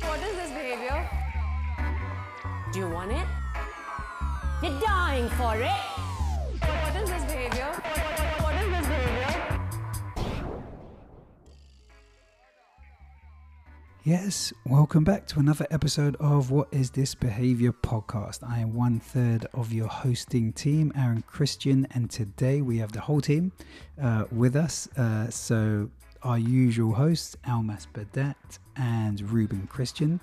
What is this behavior? Do you want it? You're dying for it. What is this behavior? What is this behavior? Yes, welcome back to another episode of What Is This Behavior podcast. I am one third of your hosting team, Aaron Christian, and today we have the whole team uh, with us. Uh, so, our usual hosts, Almass Badat and Reuben Christian.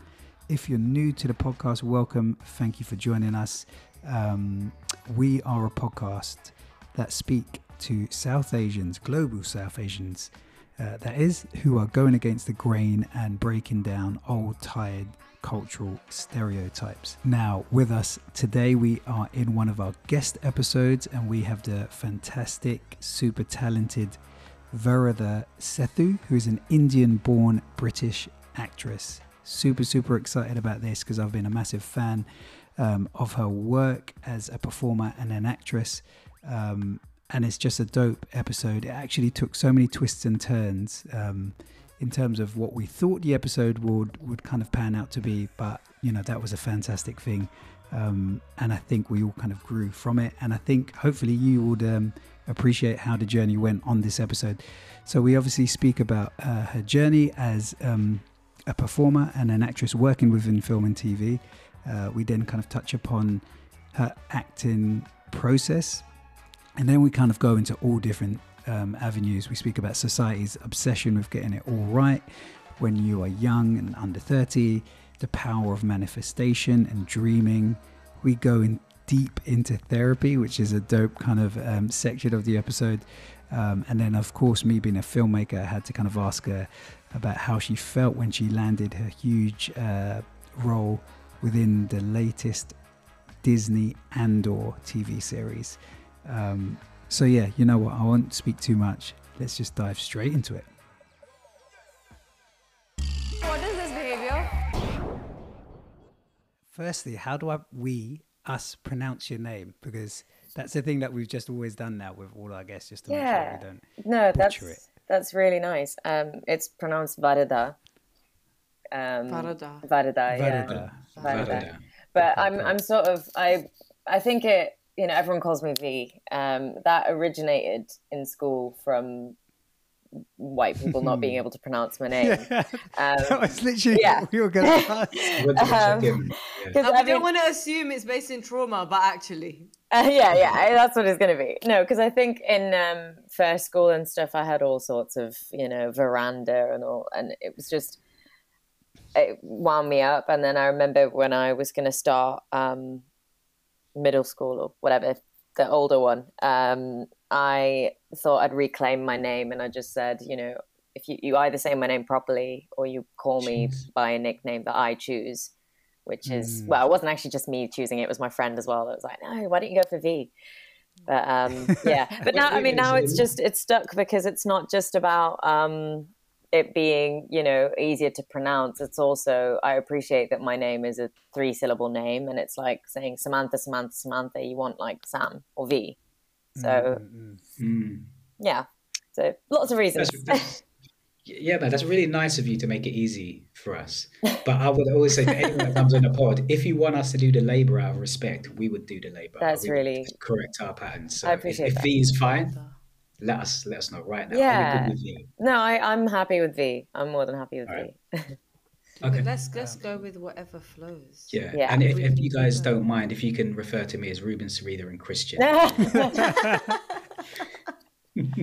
If you're new to the podcast, welcome. Thank you for joining us. Um, we are a podcast that speak to South Asians, global South Asians uh, that is, who are going against the grain and breaking down old, tired cultural stereotypes. Now, with us today, we are in one of our guest episodes, and we have the fantastic, super talented Varada Sethu, who is an Indian born British actress. Super, super excited about this because I've been a massive fan um, of her work as a performer and an actress. Um, and it's just a dope episode. It actually took so many twists and turns um, in terms of what we thought the episode would would kind of pan out to be. But you know that was a fantastic thing, um, and I think we all kind of grew from it. And I think hopefully you would um, appreciate how the journey went on this episode. So we obviously speak about uh, her journey as um, a performer and an actress working within film and TV. Uh, we then kind of touch upon her acting process and then we kind of go into all different um, avenues. We speak about society's obsession with getting it all right when you are young and under 30, the power of manifestation and dreaming. We go in deep into therapy, which is a dope kind of um, section of the episode. Um, and then, of course, me being a filmmaker, I had to kind of ask her about how she felt when she landed her huge uh, role within the latest Disney Andor TV series. Um, so, yeah, you know what? I won't speak too much. Let's just dive straight into it. What is this behavior? Firstly, how do I, we, us, pronounce your name? Because that's the thing that we've just always done now with all our guests, just to make sure we don't. No, that's butcher it. that's really nice. Um, it's pronounced Varada. Um, Varada. Varada, yeah. Varada. Varada. Varada. But I'm. I'm sort of I I think it you know everyone calls me V. Um, that originated in school from white people not being able to pronounce my name. Yeah, Um, that was literally yeah. what we were going to ask. What did you Um, check in? Yeah. 'cause Now, I we don't want to assume it's based in trauma, but actually, Uh, yeah, yeah, I- that's what it's going to be. No, because I think in um, first school and stuff, I had all sorts of, you know, veranda and all, and it was just, it wound me up. And then I remember when I was going to start um, middle school or whatever, the older one, um, I thought I'd reclaim my name, and I just said, you know, if you, you either say my name properly or you call me by a nickname that I choose which is Mm. well, it wasn't actually just me choosing it; it was my friend as well. That was like, no, why don't you go for V? But um, yeah, but now I mean, now it's just it's stuck because it's not just about um, it being you know easier to pronounce. It's also I appreciate that my name is a three syllable name, and it's like saying Samantha, Samantha, Samantha. You want like Sam or V, so Mm, Mm. yeah. So lots of reasons. That's, that's, yeah, man, that's really nice of you to make it easy for us. But I would always say to anyone that comes on the pod, if you want us to do the labor out of respect, we would do the labor. That's We really- correct our patterns. So I appreciate if, if that. V is fine, let us let us know right now. Yeah. good with V? no, I, I'm happy with V. I'm more than happy with All right. V. Okay. let's let's go um, with whatever flows. Yeah. Yeah. And if, if you guys don't mind, if you can refer to me as Reuben Sarita and Christian.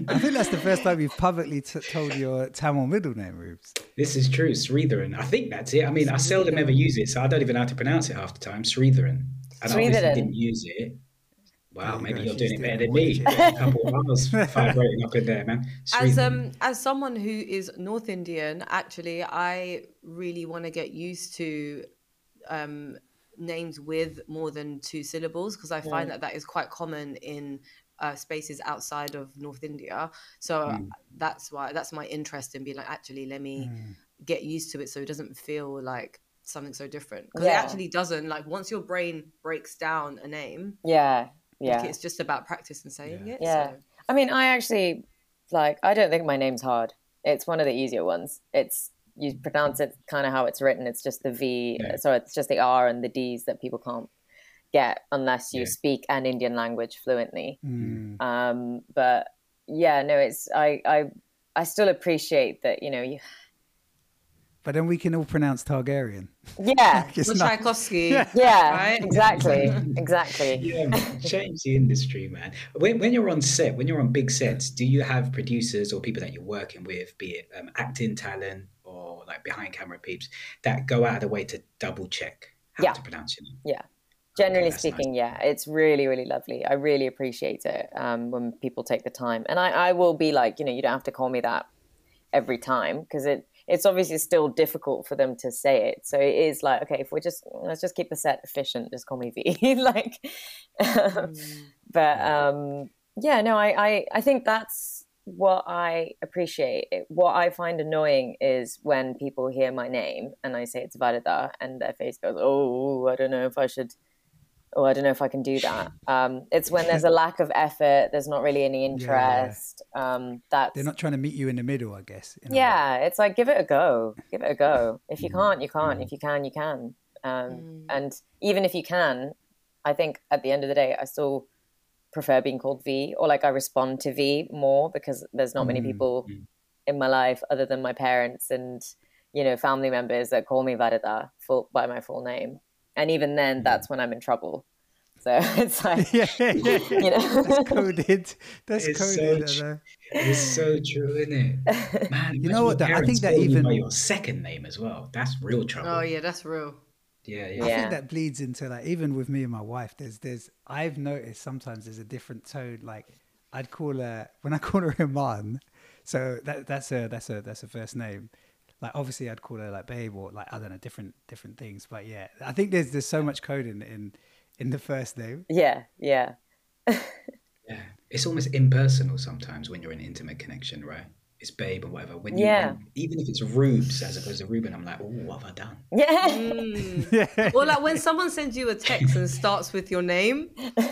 I think that's the first time you've publicly t- told your Tamil middle name, Rubes. This is true, Sridharan. I think that's it. I mean, I seldom ever use it, so I don't even know how to pronounce it half the time. Sridharan. And I obviously didn't use it. Wow, you maybe go, you're she's doing it better than me. A couple of hours vibrating up in there, man. As um as someone who is North Indian, actually, I really want to get used to um names with more than two syllables because I find that that is quite common in uh, spaces outside of North India. So Mm. that's why that's my interest in being like, actually, let me get used to it so it doesn't feel like something so different because Yeah. it actually doesn't. Like once your brain breaks down a name, yeah, like, yeah. it's just about practice and saying it. Yeah. So. I mean, I actually like. I don't think my name's hard. It's one of the easier ones. It's you pronounce it kind of how it's written. It's just the V, Yeah. so it's just the R and the D's that people can't get unless you Yeah. speak an Indian language fluently. Mm. Um, but yeah, no, it's I I I still appreciate that you know you But then we can all pronounce Targaryen. yeah It's Well, not- Tchaikovsky. yeah Right? exactly exactly Yeah, change the industry, man. When, when you're on set, when you're on big sets, do you have producers or people that you're working with, be it um, acting talent or like behind camera peeps, that go out of the way to double check how Yeah. to pronounce your name? yeah generally that's nice. speaking yeah it's really really lovely i really appreciate it um, when people take the time and I, I will be like you know you don't have to call me that every time because it it's obviously still difficult for them to say it. So it is like okay if we're just let's just keep the set efficient just call me v. Like but um yeah no I, I i think that's what i appreciate. It, what i find annoying is when people hear my name and i say it's Varada and their face goes oh i don't know if i should oh i don't know if i can do that. Um it's when there's a lack of effort there's not really any interest. Um that's They're not trying to meet you in the middle, I guess. in a way. yeah it's like give it a go. Give it a go. If you can't you can't. If you can you can. Um, and even if you can i think at the end of the day i still prefer being called v or like i respond to v more because there's not many people in my life other than my parents and you know family members that call me Varada full by my full name and even then hmm. that's when i'm in trouble so it's like yeah, yeah, yeah. you know That's coded. That's It's so coded. I tr- It's so true, isn't it? Man, You know what, your? I think that calling you even- by your second name as well. That's real trouble. Oh yeah, that's real. yeah, I yeah. Yeah. think that bleeds into like even with me and my wife. There's there's I've noticed sometimes there's a different tone. Like I'd call her when I call her Iman. So that that's a that's a that's a first name. Like obviously I'd call her like babe or like I don't know different different things. But yeah, I think there's there's so much code in in in the first name. yeah yeah Yeah, it's almost impersonal sometimes when you're in intimate connection, right? It's babe or whatever. When Yeah. when- even if it's Rubes as opposed to Reuben, I'm like, oh, what have I done? yeah Mm. Or like when someone sends you a text and starts with your name,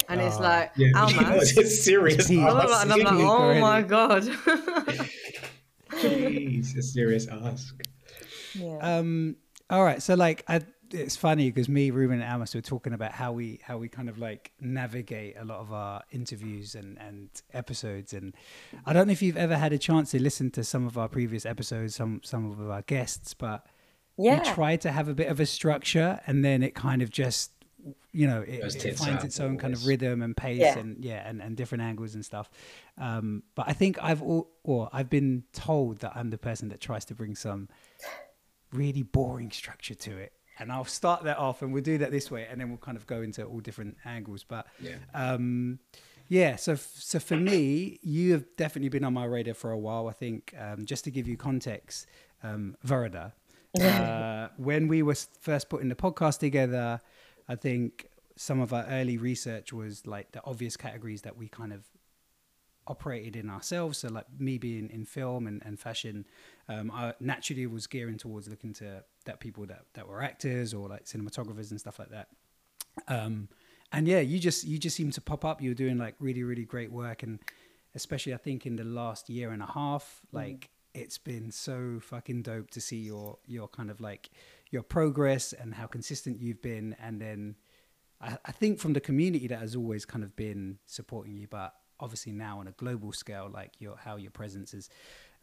and it's like Yeah, Almass. it's serious Pete. And I'm like, and I'm like, oh my god. Jeez, a serious ask. yeah Um. All right. So like, I, it's funny because me, Reuben, and Almass were talking about how we how we kind of like navigate a lot of our interviews and and episodes. And I don't know if you've ever had a chance to listen to some of our previous episodes, some some of our guests, but yeah we try to have a bit of a structure, and then it kind of just you know it, Goes it finds its own kind of rhythm and pace Yeah. and yeah and, and different angles and stuff um but i think i've all or i've been told that i'm the person that tries to bring some really boring structure to it. And I'll start that off and we'll do that this way and then we'll kind of go into all different angles. But Yeah. um, yeah, so so for me, you have definitely been on my radar for a while. I think um, just to give you context, um, Varada, uh, when we were first putting the podcast together, I think some of our early research was like the obvious categories that we kind of operated in ourselves. So like me being in film and, and fashion, um, I naturally was gearing towards looking to that people that, that were actors or like cinematographers and stuff like that. Um, and yeah, you just you just seem to pop up. You're doing like really really great work, and especially I think in the last year and a half, like it's been so fucking dope to see your your kind of like your progress and how consistent you've been, and then I, I think from the community that has always kind of been supporting you, but obviously now on a global scale, like your how your presence has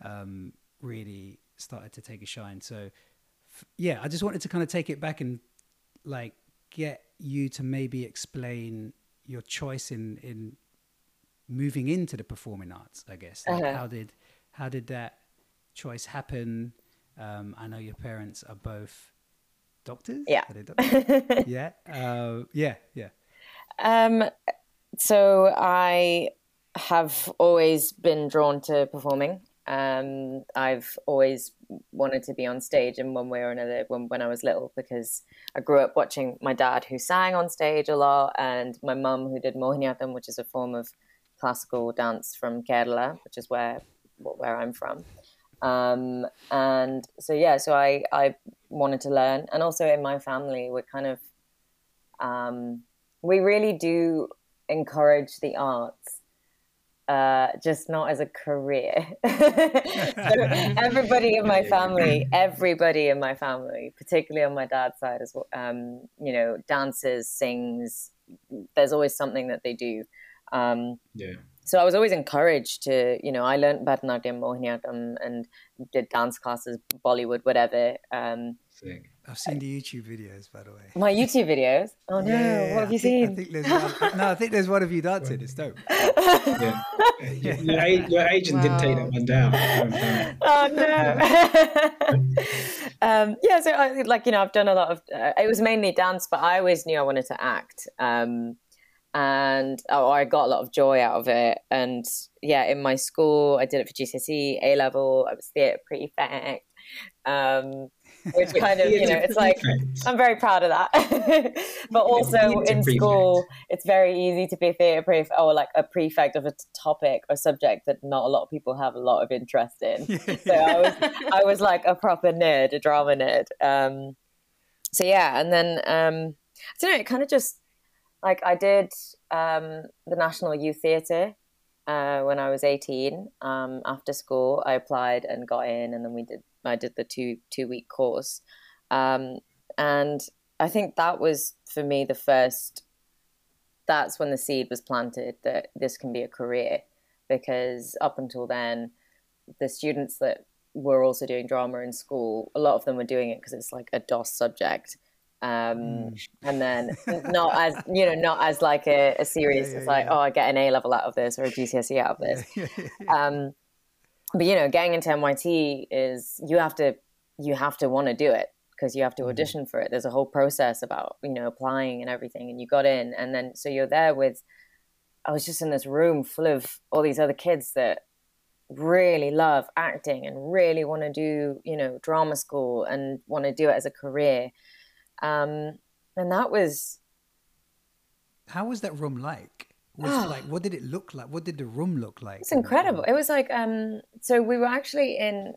um, really started to take a shine. So f- yeah, I just wanted to kind of take it back and like get you to maybe explain your choice in in moving into the performing arts. I guess like Uh-huh. how did how did that choice happen? Um, I know your parents are both doctors. Yeah. Doctors? yeah. Uh, yeah. Yeah. Um, so I have always been drawn to performing. Um, I've always wanted to be on stage in one way or another when, when I was little because I grew up watching my dad who sang on stage a lot and my mum who did Mohiniyattam, which is a form of classical dance from Kerala, which is where where I'm from. Um, and so yeah, so I I wanted to learn, and also in my family we're kind of um, we really do encourage the arts uh, just not as a career. so everybody in my family, everybody in my family, particularly on my dad's side as well, um, you know, dances, sings. There's always something that they do. Um, Yeah. so I was always encouraged to, you know, I learned Bharatanatyam, Mohiniyattam, and did dance classes, Bollywood, whatever. Um, Sick. I've seen the YouTube videos, by the way. my YouTube videos. Oh no, Yeah, what have I you think- I seen? think there's one, no, I think there's one of you dancing. It's dope. Yeah. your, your your agent did take that one down. Oh no. um, yeah, so I, like you know, I've done a lot of. Uh, it was mainly dance, but I always knew I wanted to act. Um, and oh, I got a lot of joy out of it. And yeah, in my school, I did it for GCSE, A level. I was theatre prefect, um, which kind of you know, it's like I'm very proud of that. but also in school, it's very easy to be a theatre prefect or like a prefect of a topic or subject that not a lot of people have a lot of interest in. so I was, I was like a proper nerd, a drama nerd. Um, so yeah, and then um, I don't know. It kind of just like I did um, the National Youth Theatre uh, when I was 18. Um, after school, I applied and got in, and then we did. I did the two two week course, um, and I think that was for me the first. That's when the seed was planted that this can be a career, because up until then, the students that were also doing drama in school, a lot of them were doing it because it's like a DOS subject. Um, and then not as you know, not as like a, a serious. yeah, it's like, yeah. oh, I get an A level out of this or a GCSE out of this. Um, but you know, getting into NYT is you have to you have to want to do it because you have to audition for it. There's a whole process about you know applying and everything, and you got in, and then so you're there with. I was just in this room full of all these other kids that really love acting and really want to do you know drama school and want to do it as a career, um, and that was How was that room like? Was it like what did it look like? What did the room look like? It's incredible. It was like um so we were actually in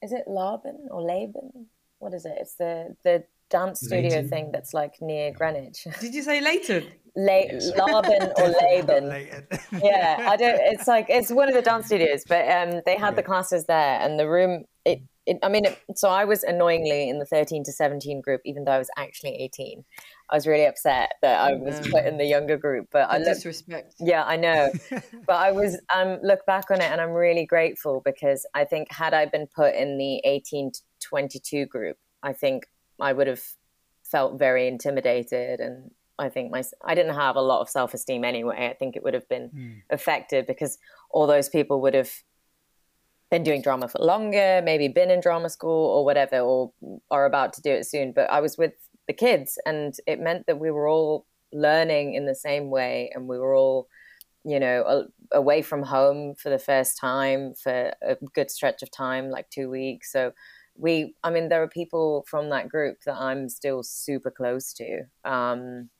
is it Laban or Laban? What is it? It's the the dance studio Leighton? thing that's like near Greenwich. Did you say Leighton? La- Laban or Laban. Yeah, I don't it's like it's one of the dance studios, but um they had the classes there and the room it it, I mean, it, so I was annoyingly in the 13 to 17 group, even though I was actually 18. I was really upset that I was put in the younger group, but I The looked disrespect. yeah, I know. but I was um look back on it and I'm really grateful because I think had I been put in the 18 to 22 group, I think I would have felt very intimidated and I think my I didn't have a lot of self-esteem anyway. I think it would have been affected because all those people would have been doing drama for longer, maybe been in drama school or whatever, or are about to do it soon. But I was with the kids, and it meant that we were all learning in the same way, and we were all, you know, a- away from home for the first time for a good stretch of time, like two weeks. So we, I mean, there are people from that group that I'm still super close to, um,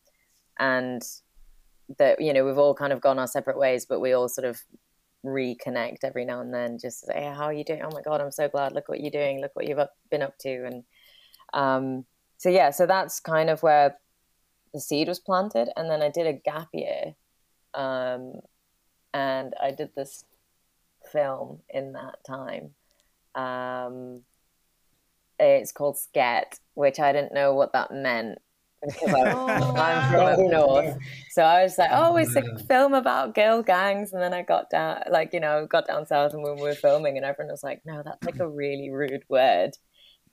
and that you know we've all kind of gone our separate ways, but we all sort of reconnect every now and then just say hey, how are you doing? Oh my god i'm so glad. Look what you're doing. Look what you've up, been up to. And um so yeah so that's kind of where the seed was planted and then i did a gap year um and i did this film in that time um it's called sket which i didn't know what that meant because I, i'm from up Oh, north so I was like, oh, it's a film about girl gangs. And then I got down, like, you know, got down south and when we were filming, and everyone was like, no, that's like a really rude word.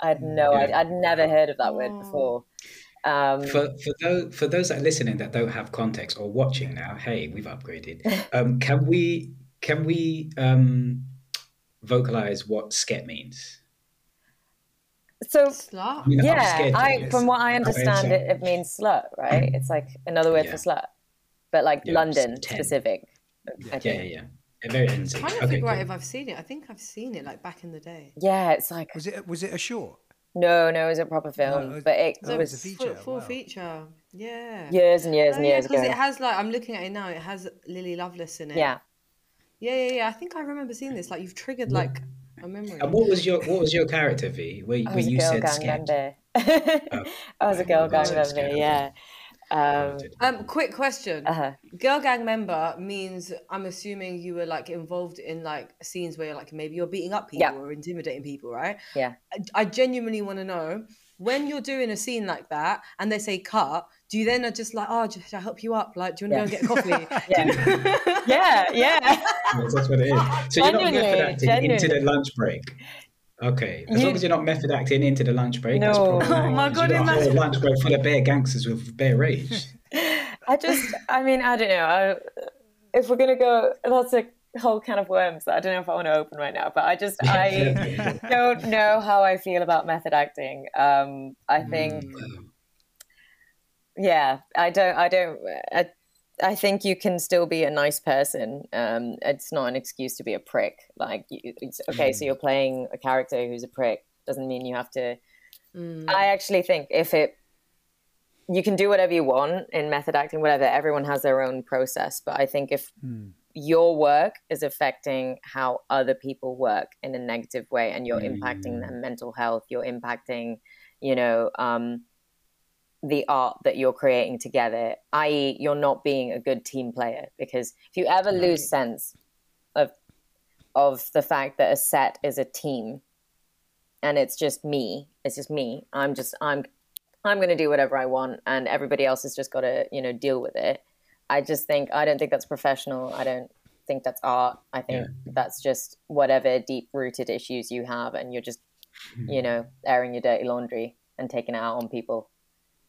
I had no Yeah. idea. I'd never heard of that word before. Um, For for those for those that are listening that don't have context or watching now, hey, we've upgraded. Um, can we can we um, vocalize what sket means? So, Slut. I mean, yeah, I, from what I understand, it, it means slut, right? It's like another word Yeah. for slut, but like Yeah, London specific. I Yeah, yeah, yeah. A very NZ. trying to Okay, figure out if I've seen it. I think I've seen it like back in the day. Yeah, it's like, Was it was it a short? no, no, it was a proper film, it was- but it oh, it was was a feature. Full, full wow. feature. Yeah. years and years Oh, and yeah, years because it has like I'm looking at it now. It has Lily Loveless in it. yeah. Yeah, yeah, yeah. I think I remember seeing this. Like you've triggered like a memory. And what was your what was your character V? Where, I where was a you girl said gang sket? member. I was a girl gang member, scared, yeah. Um, Um, quick question. uh-huh. Girl gang member means I'm assuming you were like involved in like scenes where like maybe you're beating up people Yeah. or intimidating people, right? Yeah. I, I genuinely want to know when you're doing a scene like that and they say cut, do you then are just like, oh, just, I help you up? Like, do you want to go and get a coffee? Yeah. yeah, yeah. That's what it is. So you're not Genuinely, method acting into the lunch break. Okay, as You- long as you're not method acting into the lunch break, that's No. probably Oh my God, you got a whole imagine- lunch break full of bare gangsters with bare rage. I just, I mean, I don't know. I, if we're gonna go, that's a whole can of worms that I don't know if I want to open right now. But I just, I don't know how I feel about method acting. Um, I think, yeah, I don't, I don't. I, I think you can still be a nice person. Um, it's not an excuse to be a prick. Like, you, it's, okay, so you're playing a character who's a prick. Doesn't mean you have to. Mm. I actually think if it, you can do whatever you want in method acting, whatever. Everyone has their own process, but I think if your work is affecting how other people work in a negative way, and you're impacting their mental health, you're impacting, you know, um, the art that you're creating together. I.e., you're not being a good team player because if you ever lose sense of of the fact that a set is a team and it's just me it's just me i'm just i'm i'm going to do whatever i want and everybody else has just got to you know deal with it i just think i don't think that's professional i don't think that's art i think that's just whatever deep rooted issues you have and you're just you hmm. know airing your dirty laundry and taking it out on people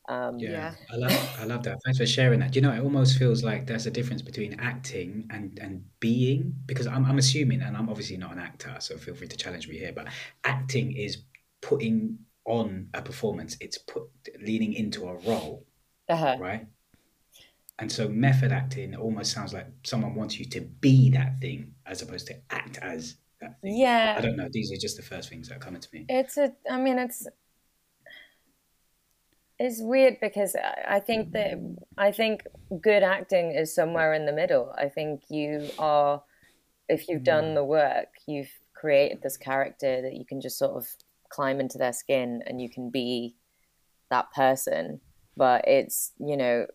um Yeah, Yeah. I love, I love that. Thanks for sharing that. You know, it almost feels like there's a difference between acting and and being, because I'm I'm assuming, and I'm obviously not an actor, so feel free to challenge me here. But acting is putting on a performance. It's put leaning into a role, uh-huh. right? And so method acting almost sounds like someone wants you to be that thing as opposed to act as that thing. yeah I don't know. These are just the first things that come coming to me. It's a. I mean, it's. It's weird because I think that I think good acting is somewhere in the middle. I think you are, if you've done the work, you've created this character that you can just sort of climb into their skin and you can be that person. But it's you know.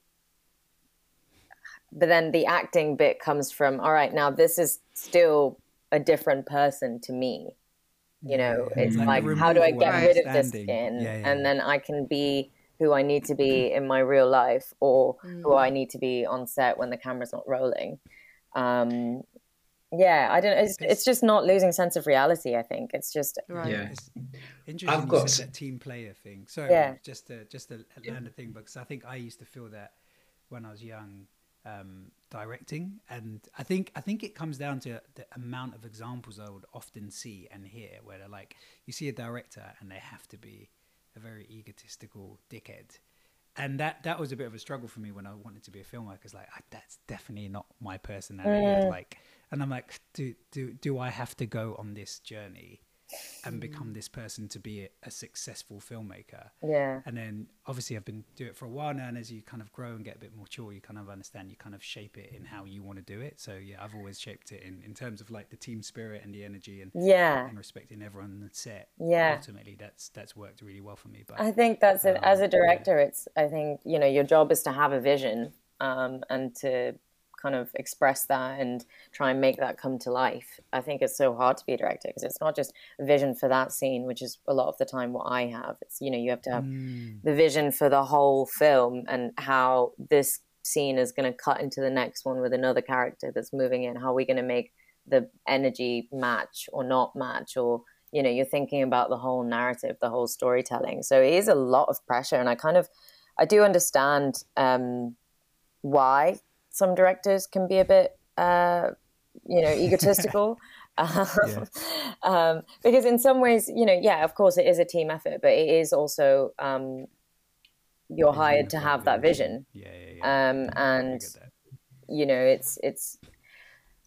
But then the acting bit comes from all right. Now this is still a different person to me you know it's like like, how do i get rid of this skin Yeah, yeah. and then i can be who i need to be in my real life or who i need to be on set when the camera's not rolling um yeah i don't it's, it's just not losing sense of reality i think it's just Right. Yeah. It's interesting I've you got said that team player thing. So Yeah. just to just to land a thing because I think I used to feel that when I was young, um, directing, and I think I think it comes down to the amount of examples I would often see and hear where they're like, you see a director and they have to be a very egotistical dickhead. And that, that was a bit of a struggle for me when I wanted to be a filmmaker. It's like I, that's definitely not my personality. Mm. Like, and I'm like, do do do I have to go on this journey and become this person to be a, a successful filmmaker? yeah And then obviously I've been doing it for a while now, and as you kind of grow and get a bit more mature, you kind of understand. You kind of shape it in how you want to do it. So yeah, I've always shaped it in, in terms of like the team spirit and the energy and yeah and respecting everyone on the set. Yeah. ultimately that's that's worked really well for me. But I think that's it. As Um, a director, it's I think you know your job is to have a vision um, and to kind of express that and try and make that come to life. I think it's so hard to be a director because it's not just a vision for that scene, which is a lot of the time what I have. It's you know you have to have the vision for the whole film and how this scene is going to cut into the next one with another character that's moving in. How are we going to make the energy match or not match or you know you're thinking about the whole narrative the whole storytelling so it is a lot of pressure and i kind of i do understand um why some directors can be a bit uh you know egotistical. Um, um, because in some ways you know yeah of course it is a team effort but it is also um you're hired to have that vision. yeah, yeah, yeah. um and you know it's it's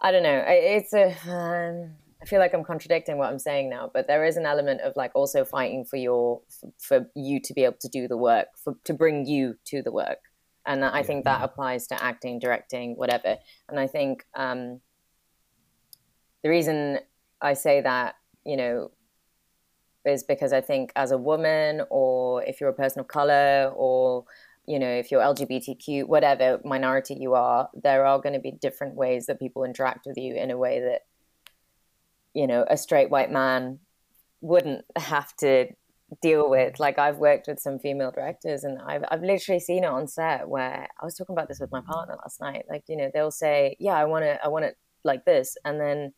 i don't know. It's a um, i feel like i'm contradicting what i'm saying now but there is an element of like also fighting for your for, for you to be able to do the work for to bring you to the work and i think that applies to acting directing whatever. And i think um the reason i say that you know is because I think as a woman, or if you're a person of color, or you know, if you're LGBTQ, whatever minority you are, there are going to be different ways that people interact with you in a way that, you know, a straight white man wouldn't have to deal with. Like I've worked with some female directors and I've, I've literally seen it on set where I was talking about this with my partner last night. Like, you know, they'll say, yeah, I want to, I want it like this. And then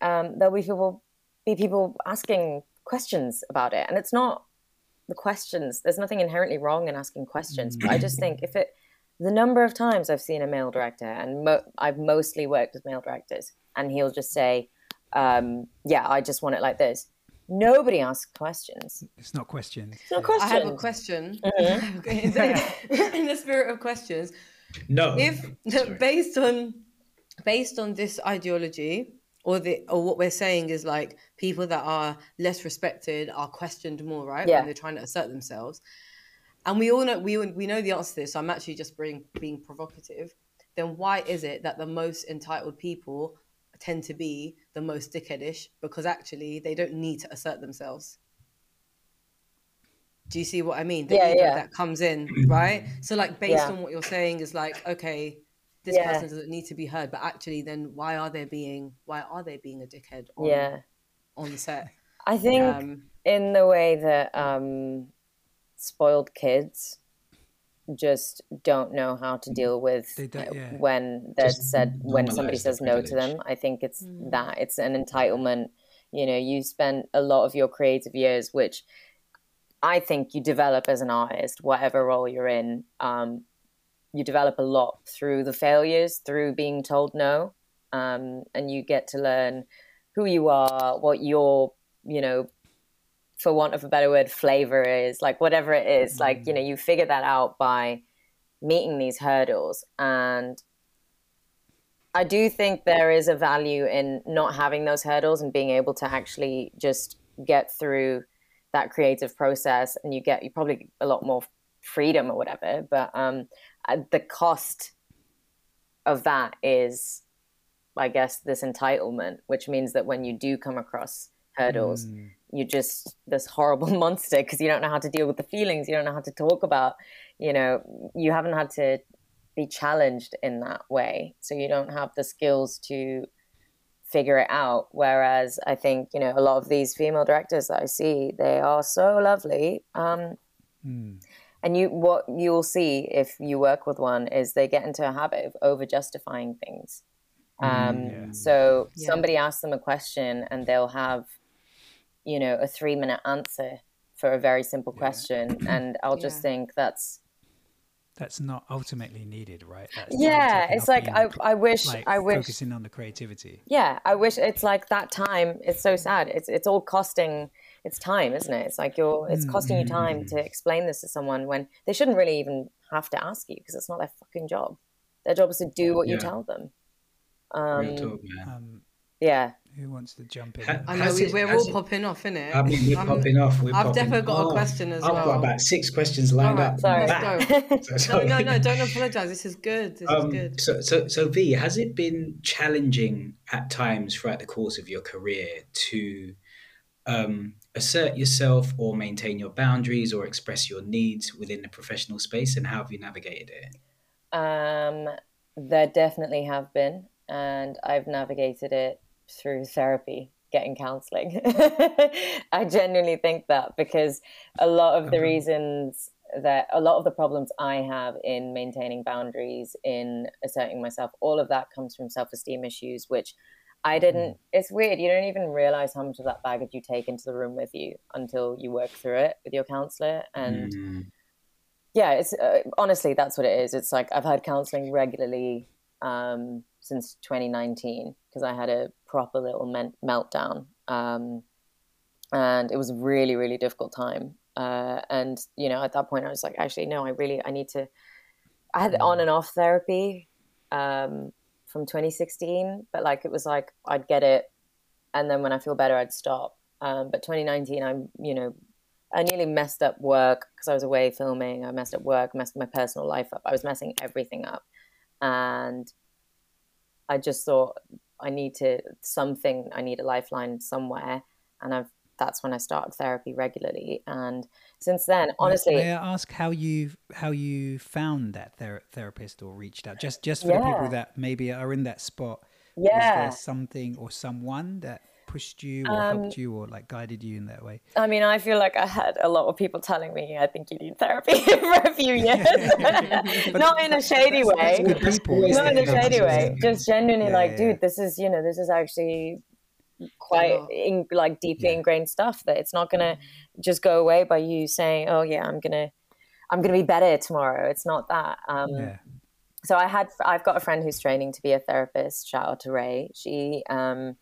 um, there'll be people, be people asking questions about it. And it's not the questions. There's nothing inherently wrong in asking questions, but I just think if it, the number of times I've seen a male director, and mo- I've mostly worked with male directors, and he'll just say, um, "Yeah, I just want it like this." Nobody asks questions. It's not questions. It's not questions. I have a question. Mm-hmm. in, the, spirit of questions, No. if Sorry. based on based on this ideology or the or what we're saying is like people that are less respected are questioned more right Yeah. when they're trying to assert themselves and we all know we we know the answer to this so i'm actually just being being provocative then why is it that the most entitled people tend to be the most dickheadish because actually they don't need to assert themselves do you see what i mean the Yeah, yeah. that comes in right so like based Yeah. on what you're saying is like okay this Yeah. person doesn't need to be heard but actually then why are they being why are they being a dickhead on, Yeah. on set I think um in the way that um, spoiled kids just don't know how to deal with They don't- uh, yeah. when they're said when somebody says no to them. I think it's Mm. that it's an entitlement. You know, you spend a lot of your creative years, which I think you develop as an artist, whatever role you're in. Um, you develop a lot through the failures, through being told no, um, and you get to learn who you are, what your you know for want of a better word flavor is like whatever it is like you know you figure that out by meeting these hurdles. And i do think there is a value in not having those hurdles and being able to actually just get through that creative process and you get you probably a lot more freedom or whatever. But um uh, the cost of that is i guess this entitlement which means that when you do come across hurdles Mm. You're just this horrible monster because you don't know how to deal with the feelings you don't know how to talk about you know you haven't had to be challenged in that way so you don't have the skills to figure it out whereas i think you know a lot of these female directors that i see they are so lovely um, Mm. and you what you'll see if you work with one is they get into a habit of over justifying things um, yeah. so Yeah. somebody asks them a question and they'll have you know a three minute answer for a very simple question and i'll just Yeah. think that's That's not ultimately needed, right? That's yeah it's like being i, I wish like i wish focusing on the creativity. yeah i wish it's like that time. It's so sad. It's it's all costing it's time isn't it? It's like you're it's costing you time to explain this to someone when they shouldn't really even have to ask you because it's not their fucking job. Their job is to do what you tell them. Real um talk, man. Um, yeah who wants to jump in? Ha- i know we, it- we're all it- popping off innit? I mean, we're popping off. We're I've popping definitely got a question as well. I've got about six questions lined All right, up. sorry. Let's So- no no no don't apologize this is good this is Um, good so, so, so V, has it been challenging at times throughout the course of your career to um, assert yourself or maintain your boundaries or express your needs within the professional space, and how have you navigated it? Um, there definitely have been, and I've navigated it through therapy, getting counseling. I genuinely think that because a lot of the reasons that a lot of the problems I have in maintaining boundaries, in asserting myself, all of that comes from self esteem issues, which I didn't. It's weird. You don't even realize how much of that baggage you take into the room with you until you work through it with your counselor. And Mm, yeah it's uh, honestly that's what it is it's like i've had counseling regularly um, since 2019 because i had a proper little men- meltdown um, and it was a really really difficult time uh, and you know at that point i was like actually no i really i need to i had on and off therapy um, from 2016 but like it was like i'd get it and then when i feel better i'd stop um, but 2019 i'm you know I nearly messed up work because I was away filming. I messed up work, messed my personal life up. I was messing everything up. And I just thought I need to something, I need a lifeline somewhere. And I've that's when I started therapy regularly. And since then, honestly, may I ask how you how you found that ther- therapist or reached out? Just just for the people that maybe are in that spot. Yeah. there something or someone that pushed you or Um, helped you or like guided you in that way? I mean, I feel like I had a lot of people telling me, I think you need therapy for a few years. Not in a shady That's way. good people. Not in a shady way. Just genuinely Yeah, like, yeah. dude, this is, you know, this is actually quite in, like deeply Yeah. ingrained stuff that it's not gonna just go away by you saying, oh yeah, I'm gonna, I'm gonna be better tomorrow. It's not that. Um, Yeah. so I had I've got a friend who's training to be a therapist. Shout out to Ray. She um,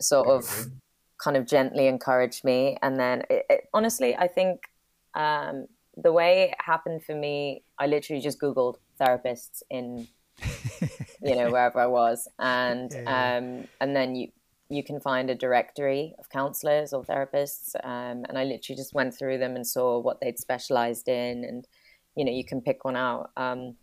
sort of kind of gently encouraged me, and then it, it, honestly, I think um, the way it happened for me, I literally just googled therapists in you know wherever I was, and Yeah. um, and then you you can find a directory of counselors or therapists, um, and I literally just went through them and saw what they'd specialized in, and you know you can pick one out. Um,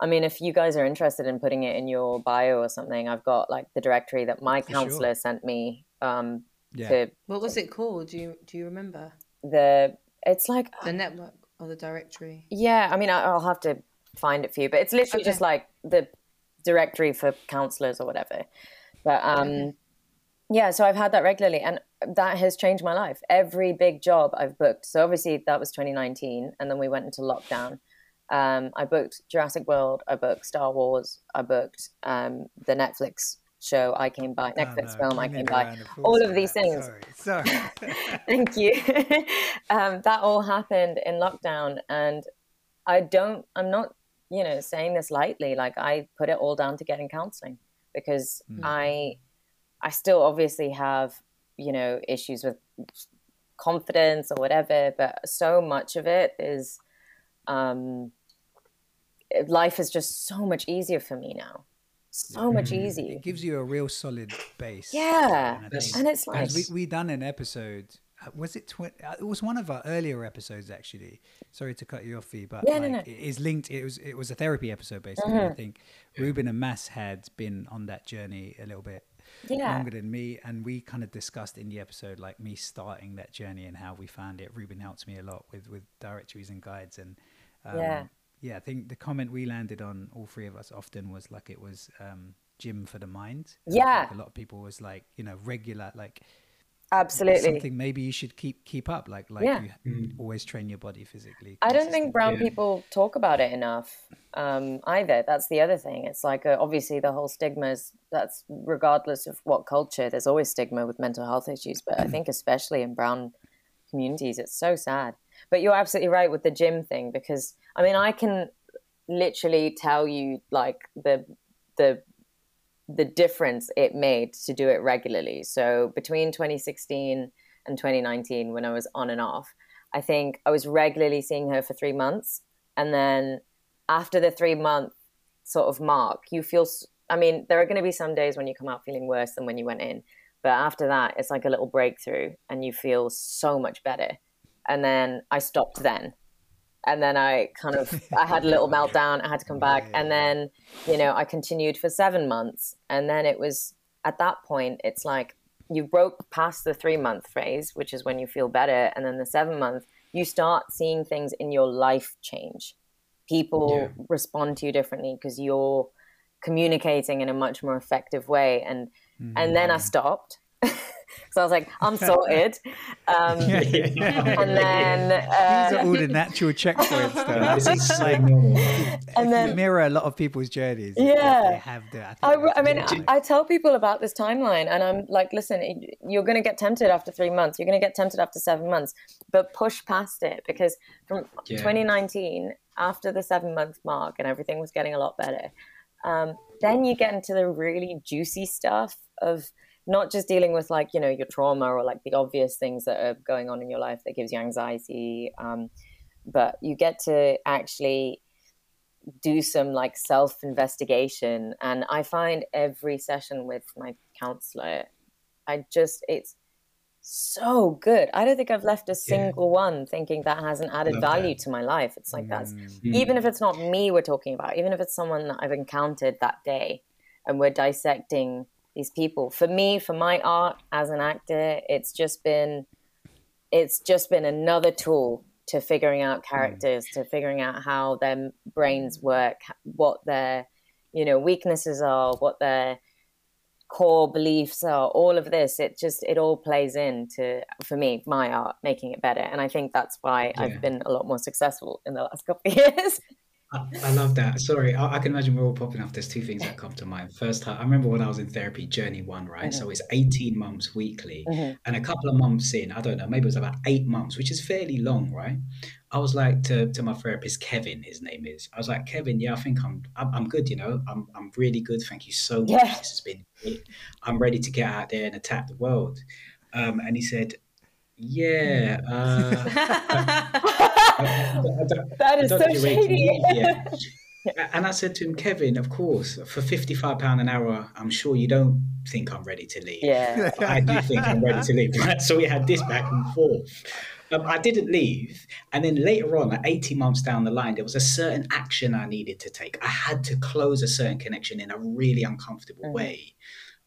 I mean, if you guys are interested in putting it in your bio or something, I've got like the directory that my For sure. counselor sent me um, Yeah. to What was it called? Do you do you remember the. It's like the network or the directory? Yeah, I mean, I- I'll have to find it for you, but it's literally Okay. just like the directory for counselors or whatever. But um, yeah, so I've had that regularly, and that has changed my life. Every big job I've booked. So obviously that was 2019, and then we went into lockdown. Um, I booked Jurassic World. I booked Star Wars. I booked um, the Netflix show. I came by Oh, Netflix no, film. I came by. All of these that. things. Sorry. Sorry. Thank you. um, that all happened in lockdown, and I don't. I'm not, you know, saying this lightly. Like I put it all down to getting counseling because I, I still obviously have, you know, issues with confidence or whatever. But so much of it is, um, life is just so much easier for me now. So much easier. it gives you a real solid base. Yeah. And I That's- think- And it's like, we we done an episode. uh, Was it? Tw- uh, it was one of our earlier episodes, actually. Sorry to cut you off, V, but Yeah, no, no. it is linked. It was it was a therapy episode, basically. Mm-hmm. I think Reuben and Mass had been on that journey a little bit Yeah. longer than me, and we kind of discussed in the episode like me starting that journey and how we found it. Reuben helped me a lot with with directories and guides, and um, Yeah. Yeah, I think the comment we landed on all three of us often was like it was um, gym for the mind. Yeah. think a lot of people was like you know regular like absolutely. something maybe you should keep keep up like like Yeah. you always train your body physically. I don't think brown Yeah. people talk about it enough um, either. That's the other thing. It's like uh, obviously the whole stigma is that's regardless of what culture, there's always stigma with mental health issues. But I think especially in brown communities, it's so sad. But you're absolutely right with the gym thing because I mean I can literally tell you like the the the difference it made to do it regularly. So between 2016 and 2019, when I was on and off, I think I was regularly seeing her for three months. And then after the three month sort of mark, you feel, I mean, there are going to be some days when you come out feeling worse than when you went in. But after that, it's like a little breakthrough and you feel so much better. And then I stopped then. And then I kind of, I had a little meltdown. I had to come back. And then, you know, I continued for seven months. And then it was at that point, it's like you broke past the three month phase, which is when you feel better. And then the seven month, you start seeing things in your life change. People Yeah. respond to you differently because you're communicating in a much more effective way. And and then I mm. stopped. So I was like, I'm sorted. Um, and then, These uh, are all the natural checkpoints, though. This is so like, normal. and then mirror a lot of people's journeys. Yeah. they have the. I, think I, I mean, I, I tell people about this timeline, and I'm like, listen, you're going to get tempted after three months. You're going to get tempted after seven months, but push past it because from Yeah. 2019, after the seven month mark, and everything was getting a lot better, um, then you get into the really juicy stuff of not just dealing with like you know your trauma or like the obvious things that are going on in your life that gives you anxiety, um, but you get to actually do some like self investigation and i find every session with my counselor i just it's so good. I don't think i've left a single one thinking that hasn't added Love value that. to my life. It's like that's Mm. even if it's not me we're talking about even if it's someone that i've encountered that day and we're dissecting these people. For me for my art as an actor it's just been it's just been another tool to figuring out hmm. characters, to figuring out how their brains work, what their you know weaknesses are, what their core beliefs are all of this. It just it all plays into for me my art making it better. And i think that's why Yeah. i've been a lot more successful in the last couple of years I, I love that. Sorry, I, I can imagine we're all popping off. There's two things that come to mind. First, time, I remember when I was in therapy, journey one, right? So it's 18 months weekly. Mhm. And a couple of months in, I don't know, maybe it was about eight months, which is fairly long, right? I was like to, to my therapist, Kevin, his name is. I was like, Kevin, yeah, I think I'm I'm, I'm good, you know. I'm, I'm really good. Thank you so much. Yeah. This has been great. I'm ready to get out there and attack the world. Um, and he said, yeah, uh, I don't- that is so think you're ready to shady And I said to him, Kevin, of course, for fifty-five pound an hour, I'm sure you don't think I'm ready to leave. yeah But I do think I'm ready to leave. Right? So we had this back and forth. Um, I didn't leave, and then later on, like 18 months down the line, there was a certain action I needed to take. I had to close a certain connection in a really uncomfortable Mhm. way.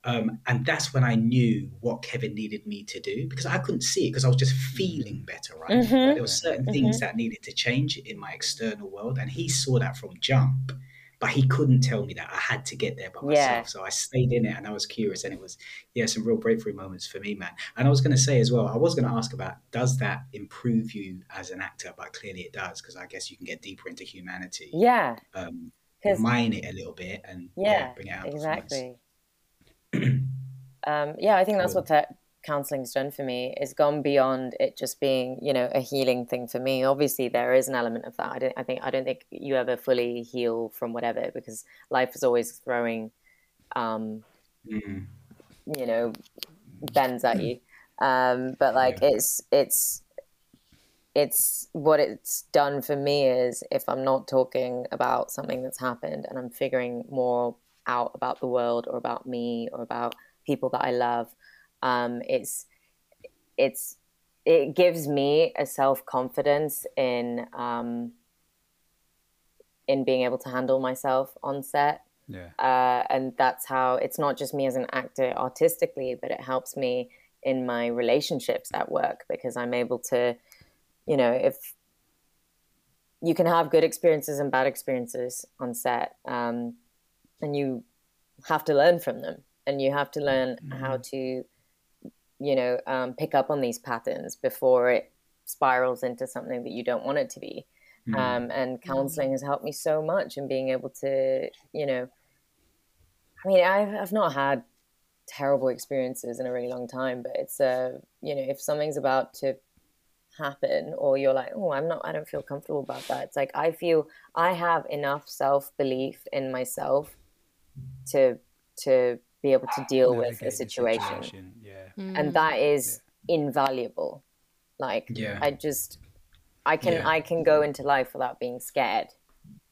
Um, and that's when I knew what Kevin needed me to do because I couldn't see it because I was just feeling better, right? Mhm. But there were certain things that needed to change in my external world, and he saw that from jump. But he couldn't tell me that I had to get there by myself. Yeah. So I stayed in it and I was curious, and it was yeah, some real breakthrough moments for me, man. And I was going to say as well, I was going to ask about does that improve you as an actor? But clearly it does because I guess you can get deeper into humanity, yeah um, mine it a little bit, and yeah, bring it out. exactly um, yeah i think that's what that counseling's done for me. Is gone beyond it just being you know a healing thing for me. Obviously there is an element of that. I don't i think i don't think you ever fully heal from whatever because life is always throwing um Mm, you know bends at you. Um but like it's it's it's what it's done for me is if i'm not talking about something that's happened and i'm figuring more out about the world or about me or about people that i love um it's it's it gives me a self-confidence in um in being able to handle myself on set Yeah. uh, and that's how it's not just me as an actor artistically, but it helps me in my relationships at work because I'm able to, you know, if you can have good experiences and bad experiences on set, um, and you have to learn from them, and you have to learn how to, you know, um, pick up on these patterns before it spirals into something that you don't want it to be. Mm, um, and counseling has helped me so much in being able to you know i mean i've, I've not had terrible experiences in a really long time but it's uh, you know if something's about to happen or you're like oh i'm not i don't feel comfortable about that it's like i feel i have enough self-belief in myself to to be able to deal with a the situation Yeah. and that is invaluable like Yeah. i just i can Yeah. i can go into life without being scared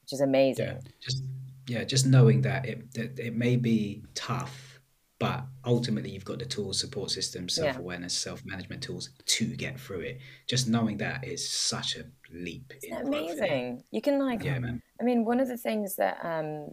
which is amazing Yeah, just yeah, just knowing that it that it may be tough, but ultimately you've got the tools, support systems, self awareness, self management tools to get through it. Just knowing that is such a leap. in Isn't growth, that isn't amazing you can like Yeah, man. i mean one of the things that um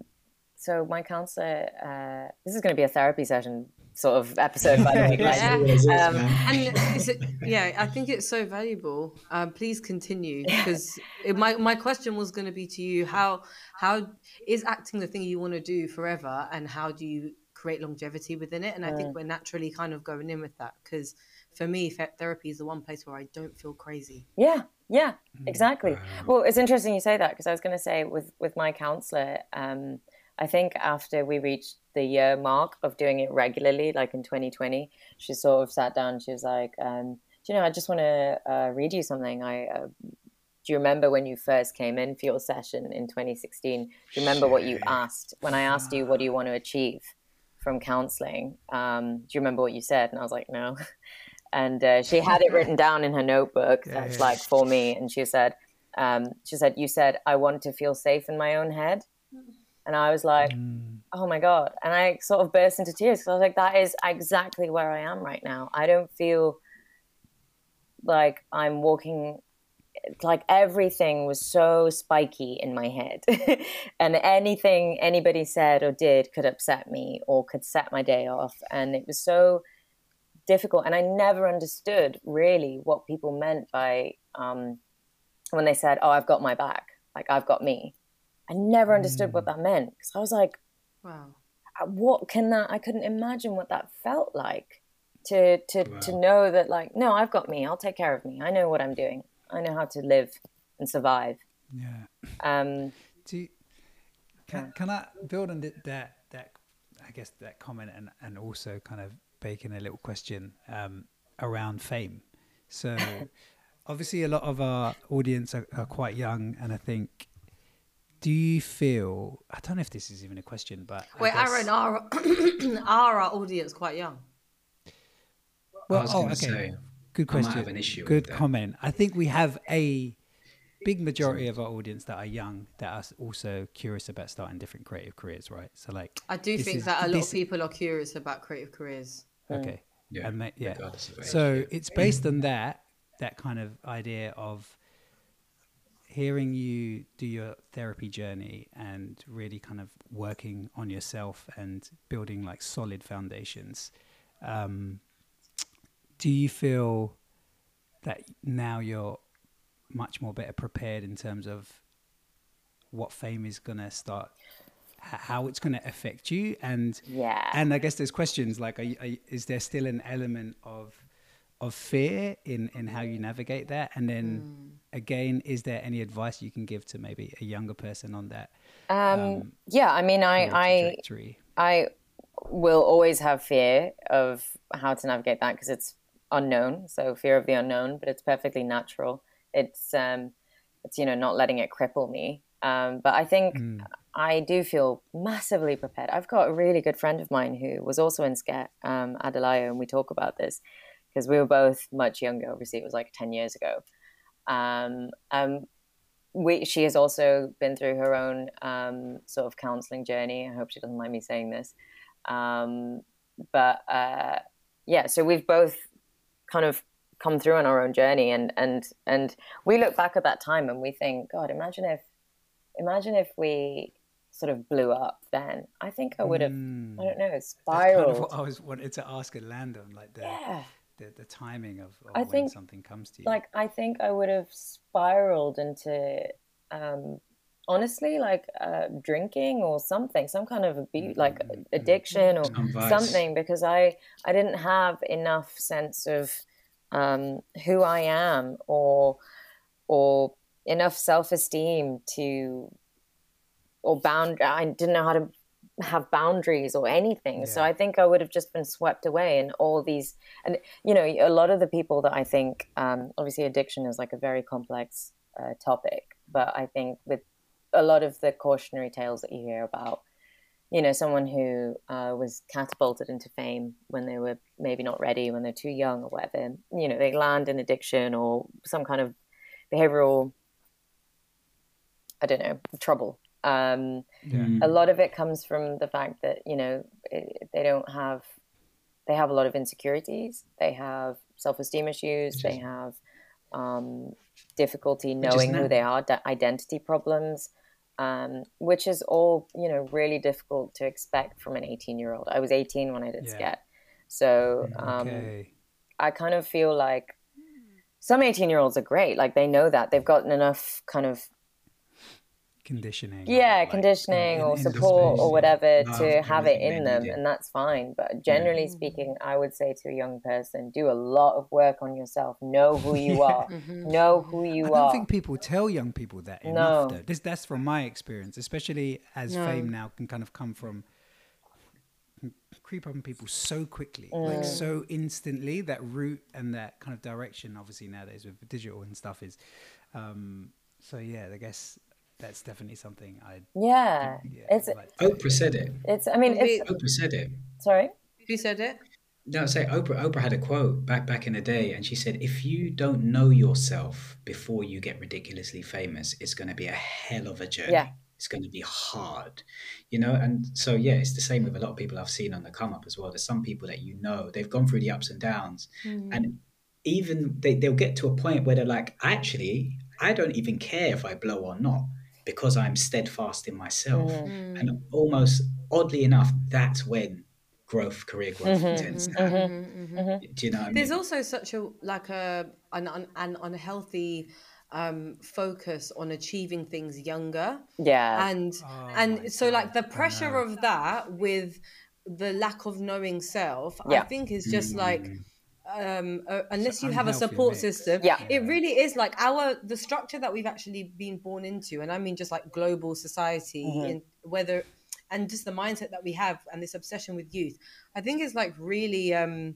so my counselor uh this is going to be a therapy session sort of episode by the way guys. Yeah. Um, and is it, yeah, I think it's so valuable. Um, please continue because my my question was going to be to you: how how is acting the thing you want to do forever, and how do you create longevity within it? And I think we're naturally kind of going in with that because for me, therapy is the one place where I don't feel crazy. Yeah, yeah, exactly. Wow. Well, it's interesting you say that because I was going to say with with my counselor, um, I think after we reached the year mark of doing it regularly, like in 2020, she sort of sat down. She was like, um, "Do you know, I just want to uh, read you something. I uh, do you remember when you first came in for your session in 2016? Do you remember what you asked when I asked you what do you want to achieve from counseling? Um, do you remember what you said?" And I was like, "No." and uh, she had it written down in her notebook that's like for me and she said um, she said you said i want to feel safe in my own head and i was like Mm. oh my god. And i sort of burst into tears because i was like that is exactly where i am right now. I don't feel like i'm walking like everything was so spiky in my head. And anything anybody said or did could upset me or could set my day off. And it was so difficult, and I never understood really what people meant by um, when they said, "Oh, I've got my back," like I've got me. I never understood what that meant because I was like, Wow. uh, what can that i couldn't imagine what that felt like to to to know that like no i've got me i'll take care of me i know what i'm doing i know how to live and survive Yeah. um Do you, can can I build on that that I guess that comment and and also kind of bake in a little question um, around fame. So obviously a lot of our audience are, are quite young, and I think. Do you feel? I don't know if this is even a question, but Wait, guess- Aaron, are, are our audience quite young? Well, I was oh, okay. say, Good I might question. have an issue with Good that. comment. I think we have a big majority of our audience that are young that are also curious about starting different creative careers, right? So like, I do think is- that a lot this- of people are curious about creative careers. okay, Yeah, and ma- yeah. regardless of age, So it's based on that that kind of idea of hearing you do your therapy journey and really kind of working on yourself and building like solid foundations. Um, do you feel that now you're much more better prepared in terms of what fame is going to start how it's going to affect you and Yeah. and i guess there's questions like are you, are you, is there still an element of of fear in in how you navigate that? And then again is there any advice you can give to maybe a younger person on that um yeah i mean i i i will always have fear of how to navigate that because it's unknown. So fear of the unknown but it's perfectly natural. It's um it's you know not letting it cripple me. Um but i think Mm. I do feel massively prepared. I've got a really good friend of mine who was also in SCET, um, and we talk about this because we were both much younger. Obviously, it was like 10 years ago. Um, um, we, she has also been through her own um, sort of counseling journey. I hope she doesn't mind me saying this. Um, but uh, yeah, so we've both kind of come through on our own journey and, and, and we look back at that time and we think, God, imagine if, imagine if we sort of blew up then. I think I would have, Mm. I don't know, That's kind of what I was wanted to ask and land on, like that yeah. The, the timing of, of I when think, something comes to you. like I think I would have spiraled into um honestly like uh drinking or something some kind of abuse like addiction or Some something because I I didn't have enough sense of um who I am or or enough self-esteem to or bound I didn't know how to have boundaries or anything. So I think I would have just been swept away in all these and you know a lot of the people that I think um, obviously addiction is like a very complex uh, topic, but I think with a lot of the cautionary tales that you hear about you know someone who uh, was catapulted into fame when they were maybe not ready when they're too young or whatever you know they land in addiction or some kind of behavioral i don't know trouble um, yeah. a lot of it comes from the fact that you know it, they don't have they have a lot of insecurities they have self-esteem issues they have um, difficulty knowing who they are d- identity problems um, which is all you know really difficult to expect from an 18 year old i was 18 when i did Yeah. scat so um, okay. I kind of feel like some 18 year olds are great. Like they know that they've gotten enough kind of, Conditioning. yeah, like, conditioning in- or in the support or whatever Love, to have it in them. And that's fine. But generally speaking, I would say to a young person, do a lot of work on yourself. Know who you are. Know who you are. I don't are. think people tell young people that No. enough. Though. This that's from my experience, especially as No. fame now can kind of come from creep up on people so quickly, Mm. like so instantly. That route and that kind of direction, obviously nowadays with digital and stuff, is. Um, so yeah, I guess that's definitely something I. yeah. Yeah, It's, like- Oprah said it. it's, I mean, it's, Oprah said it. sorry. Who said it? No, say Oprah. Oprah had a quote back back in the day, and she said, "If you don't know yourself before you get ridiculously famous, it's going to be a hell of a journey. Yeah. It's going to be hard, you know." And so, yeah, it's the same with a lot of people I've seen on the come up as well. There's some people that you know they've gone through the ups and downs, mm-hmm. and even they they'll get to a point where they're like, "Actually, I don't even care if I blow or not." Because I'm steadfast in myself, mm. Mm. and almost oddly enough, that's when growth, career growth Mm-hmm. tends to mm-hmm, happen. Mm-hmm, mm-hmm, Do you know what I mean? There's also such a like a an, an, an unhealthy um focus on achieving things younger. Yeah. and Oh and so like the pressure of that with the lack of knowing self i think is just like mm. Um uh, unless you have a support mix. system Yeah. it really is like our the structure that we've actually been born into and i mean just like global society Mm-hmm. in whether and just the mindset that we have and this obsession with youth i think is like really um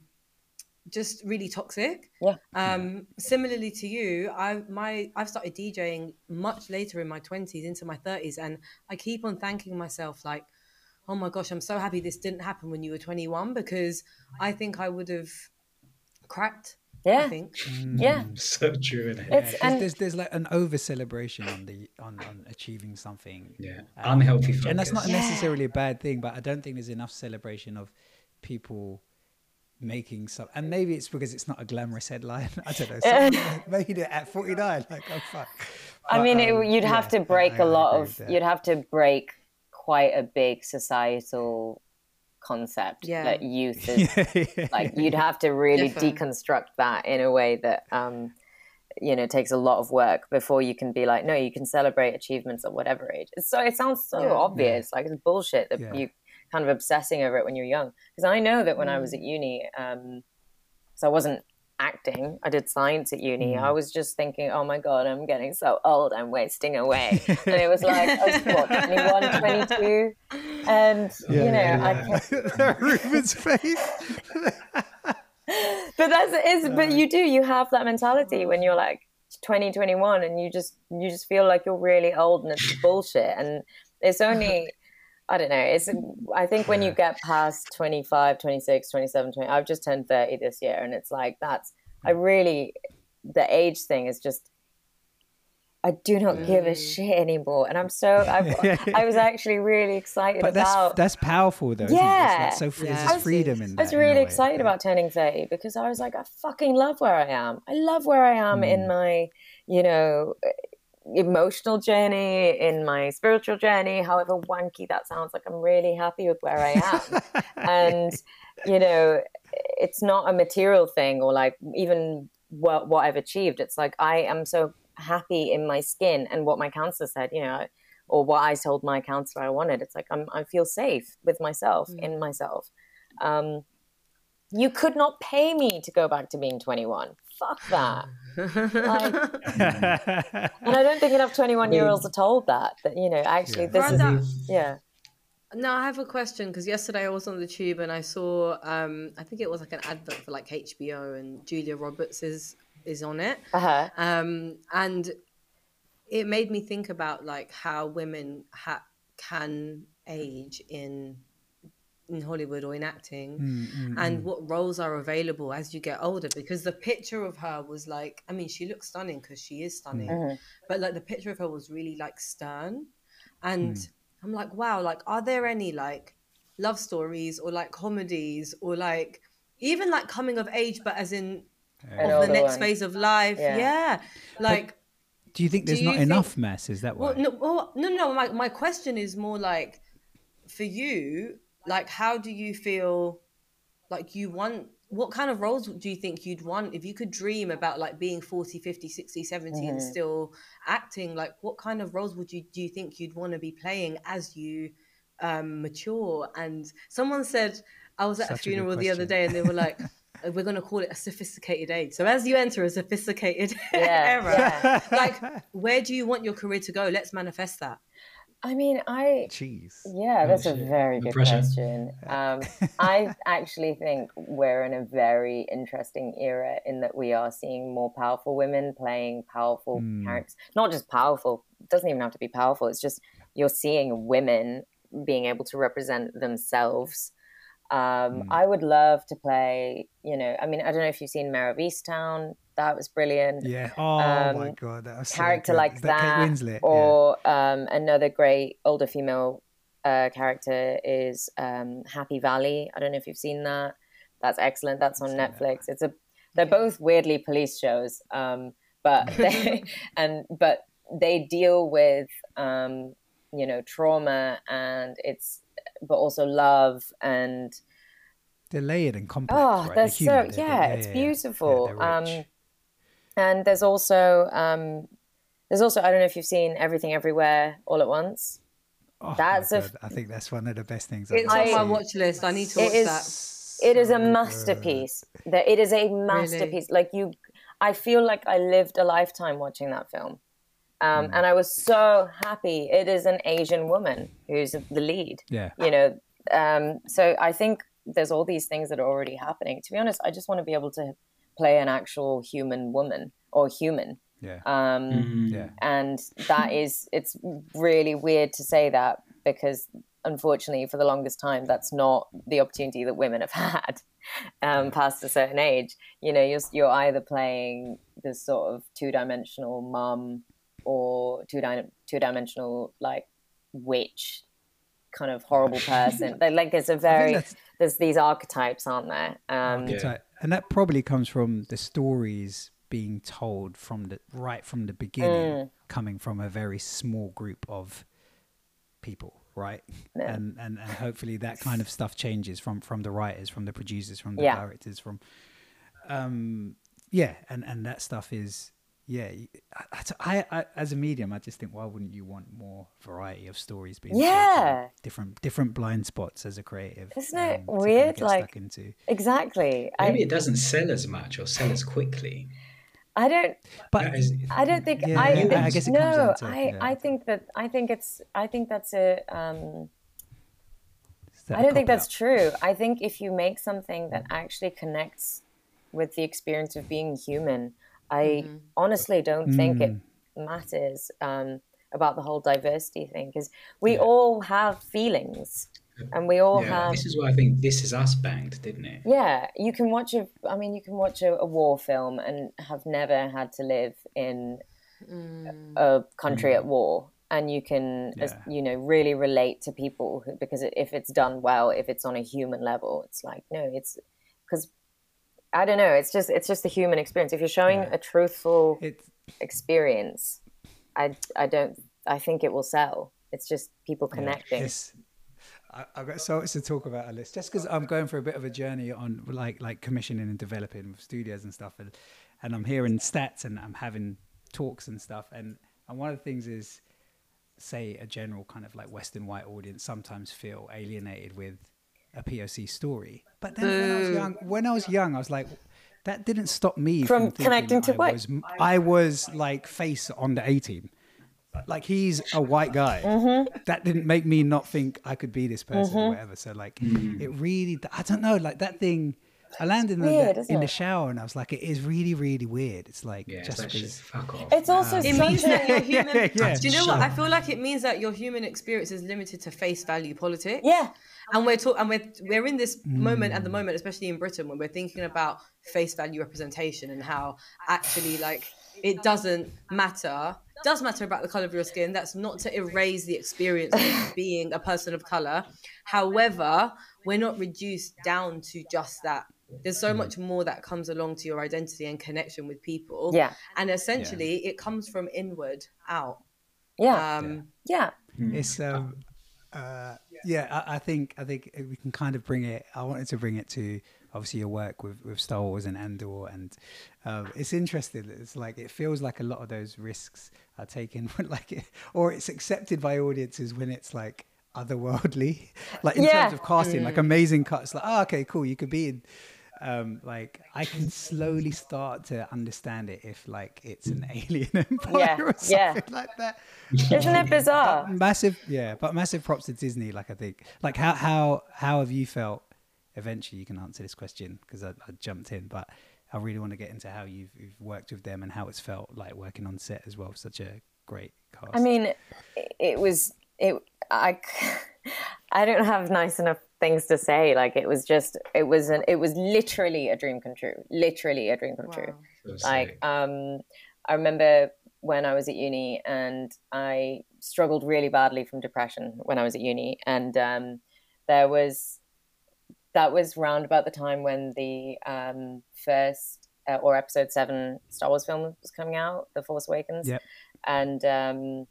just really toxic Yeah. um similarly to you i my i've started djing much later in my 20s into my 30s and i keep on thanking myself like oh my gosh i'm so happy this didn't happen when you were 21 because i think i would have cracked Yeah. i Yeah. think Yeah. so true, isn't it? It's There's, and there's there's like an over celebration on the on, on achieving something. yeah, unhealthy focus. And that's not Yeah. necessarily a bad thing, but I don't think there's enough celebration of people making some. And maybe it's because it's not a glamorous headline. I don't know. Someone made it at 49. Like, oh fuck. I mean, um, it, you'd have yeah, to break I- a I lot of. You'd have to break quite a big societal concept Yeah. that youth is Yeah, yeah, like. You'd have to really Different. deconstruct that in a way that, um, you know, takes a lot of work before you can be like, no, you can celebrate achievements at whatever age. It's so it sounds so Yeah. obvious, like it's bullshit that Yeah. you kind of obsessing over it when you're young. Because I know that when I Mm. was at uni, um, so I wasn't acting. I did science at uni. Mm. I was just thinking, oh my God, I'm getting so old. I'm wasting away. and it was like, I was what, 21, 22? And, you know, yeah, I yeah. kept, Reuben's face. but that's it is, but you do, you have that mentality when you're like 20, 21 and you just, you just feel like you're really old and it's bullshit. And it's only, I don't know. It's, I think when you get past 25, 26, 27, 20, I've just turned 30 this year and it's like, that's, I mm. really, the age thing is just, I do not give a mm. shit anymore. And I'm so, I, I was actually really excited But that's about. that's powerful though. Yeah. It's like so Yeah. there's was- freedom in that. I was really way. excited about turning 30 because I was like, I fucking love where I am. I love where I am in mm. my, you know, emotional journey, in my spiritual journey, however wanky that sounds. Like, I'm really happy with where I am. and, you know, it's not a material thing or like even what, what I've achieved. It's like, I am so happy in my skin and what my counselor said, you know, or what I told my counselor I wanted. It's like, I'm, I feel safe with myself, in myself. Um, you could not pay me to go back to being 21. Fuck that. Like, and I don't think enough 21 year olds are told that, that, you know, actually this Brother. is, yeah. No, I have a question because yesterday I was on the tube and I saw, um, I think it was like an advert for like HBO and Julia Roberts is is on it, Uh-huh. um, and it made me think about like how women ha- can age in in Hollywood or in acting, Mm, and what roles are available as you get older. Because the picture of her was like, I mean, she looks stunning because she is stunning, Mhm. but like the picture of her was really like stern, and I'm like, wow, like are there any like love stories or like comedies or like even like coming of age, but as in An of the next one. phase of life? Yeah. Yeah, like. Do you think there's you not think- enough mess? Is that why? Well, no, well, no, no. My my question is more like, for you, like, how do you feel? Like, you want what kind of roles do you think you'd want if you could dream about like being 40 50 60 70 and Mm-hmm. still acting like what kind of roles would you do you think you'd want to be playing as you um mature and someone said i was at Such a a funeral the other day and they were like we're going to call it a sophisticated age so as you enter a sophisticated Yeah, era yeah. like where do you want your career to go let's manifest that I mean, I, Cheese. Yeah, that's a very good pressure. question. Um, I actually think we're in a very interesting era in that we are seeing more powerful women playing powerful Hmm. characters. Not just powerful, it doesn't even have to be powerful. It's just you're seeing women being able to represent themselves. Um, Hmm. I would love to play, you know, I mean, I don't know if you've seen Mare of Easttown. That was brilliant Yeah. Oh Um, my god, that was so character good. like that, Winslet? or um, another great older female uh, character is um, Happy Valley. I don't know if you've seen that. That's excellent. That's on Netflix. It's a they're both weirdly police shows, um, but they and but they deal with um, you know trauma and it's but also love and they're layered and complex. Oh, right? they're They're so yeah, they're- it's yeah, yeah. beautiful. Yeah, um, and there's also um, there's also I don't know if you've seen Everything Everywhere All at Once. Oh that's a- God, I think that's one of the best things. It's on my watch list. I need to watch is- that. It is a masterpiece. That it is a masterpiece. Like you, I feel like I lived a lifetime watching that film, um, Mm. and I was so happy. It is an Asian woman who's the lead. Yeah. you know um, so i think there's all these things that are already happening to be honest i just want to be able to play an actual human woman or human Yeah. um, Mm. yeah. and that is it's really weird to say that because unfortunately for the longest time that's not the opportunity that women have had um, past a certain age you know you're, you're either playing this sort of two-dimensional mum or two two-dimensional like witch kind of horrible person like, like there's a very there's these archetypes aren't there um, Yeah. And that probably comes from the stories being told from the right from the beginning, Mm. coming from a very small group of people, right? And, and and hopefully that kind of stuff changes from from the writers, from the producers, from the Yeah. directors, from um yeah, and and that stuff is yeah. I, I, I as a medium, I just think why wouldn't you want more variety of stories being told from Yeah. different different blind spots as a creative? Isn't it to kind of weird, like- into. exactly I, Maybe it doesn't sell as much or sell as quickly. I don't But That is- I don't think Yeah, I, I- I guess it no. comes down to- I, yeah. I think that I think it's I think that's a um, Is that I a don't think cop-out? that's true. I think if you make something that actually connects with the experience of being human, I honestly don't think it Mm. matters um, about the whole diversity thing because we all have feelings and we all yeah, have this is why I think This Is Us banged, didn't it? yeah, you can watch a. I mean, you can watch a, a war film and have never had to live in a country at war, and you can, as, you know, really relate to people who, because if it's done well, if it's on a human level, it's like no, it's because I don't know. It's just it's just the human experience. If you're showing Yeah. a truthful It's experience, I I don't. I think it will sell. It's just people connecting. It's, I, I've got so much to talk about Alice. just because I'm going for a bit of a journey on like like commissioning and developing with studios and stuff, and and I'm hearing stats and I'm having talks and stuff, and and one of the things is, say a general kind of like Western white audience sometimes feel alienated with a POC story, but then when I was young, when I was young, I was like. That didn't stop me From from, connecting to I white. was I was like face on the A team. Like he's a white guy. Mm-hmm. That didn't make me not think I could be this person or whatever. So like Mm. it really I don't know, like that thing I landed in, weird, the, in the shower and I was like, it is really, really weird. It's like Yeah, it's just because fuck off. It's also Um, It means a- that your human. yeah, yeah. Do you know what? I feel like it means that your human experience is limited to face value politics. yeah. and we're talking, and we're we're in this moment Mm. at the moment, especially in Britain, when we're thinking about face value representation and how actually like it doesn't matter. Does matter about the color of your skin. That's not to erase the experience of being a person of color. However, we're not reduced down to just that. There's Mm. so much more that comes along to your identity and connection with people. Yeah. And essentially, it comes from inward out. Yeah. Um, yeah. it's um uh yeah I, I think i think we can kind of bring it i wanted to bring it to obviously your work with with star wars and andor and um it's interesting it's like it feels like a lot of those risks are taken when like it, or it's accepted by audiences when it's like otherworldly like in Yeah. terms of casting like amazing cuts like oh okay cool you could be in um like i can slowly start to understand it if like it's an alien empire Yeah, or yeah. something like that Isn't it bizarre? massive yeah but massive props to disney like i think like how how how have you felt eventually you can answer this question because I, I jumped in but i really want to get into how you've, you've worked with them and how it's felt like working on set as well such a great cast I mean, it- it was it. I I don't have nice enough things to say. Like it was just it was an it was literally a dream come true. Literally a dream come true. Wow. so Like um, I remember when I was at uni and I struggled really badly from depression when I was at uni, and um, there was that was round about the time when the um, first uh, or episode seven Star Wars film was coming out, The Force Awakens, Yep. and um,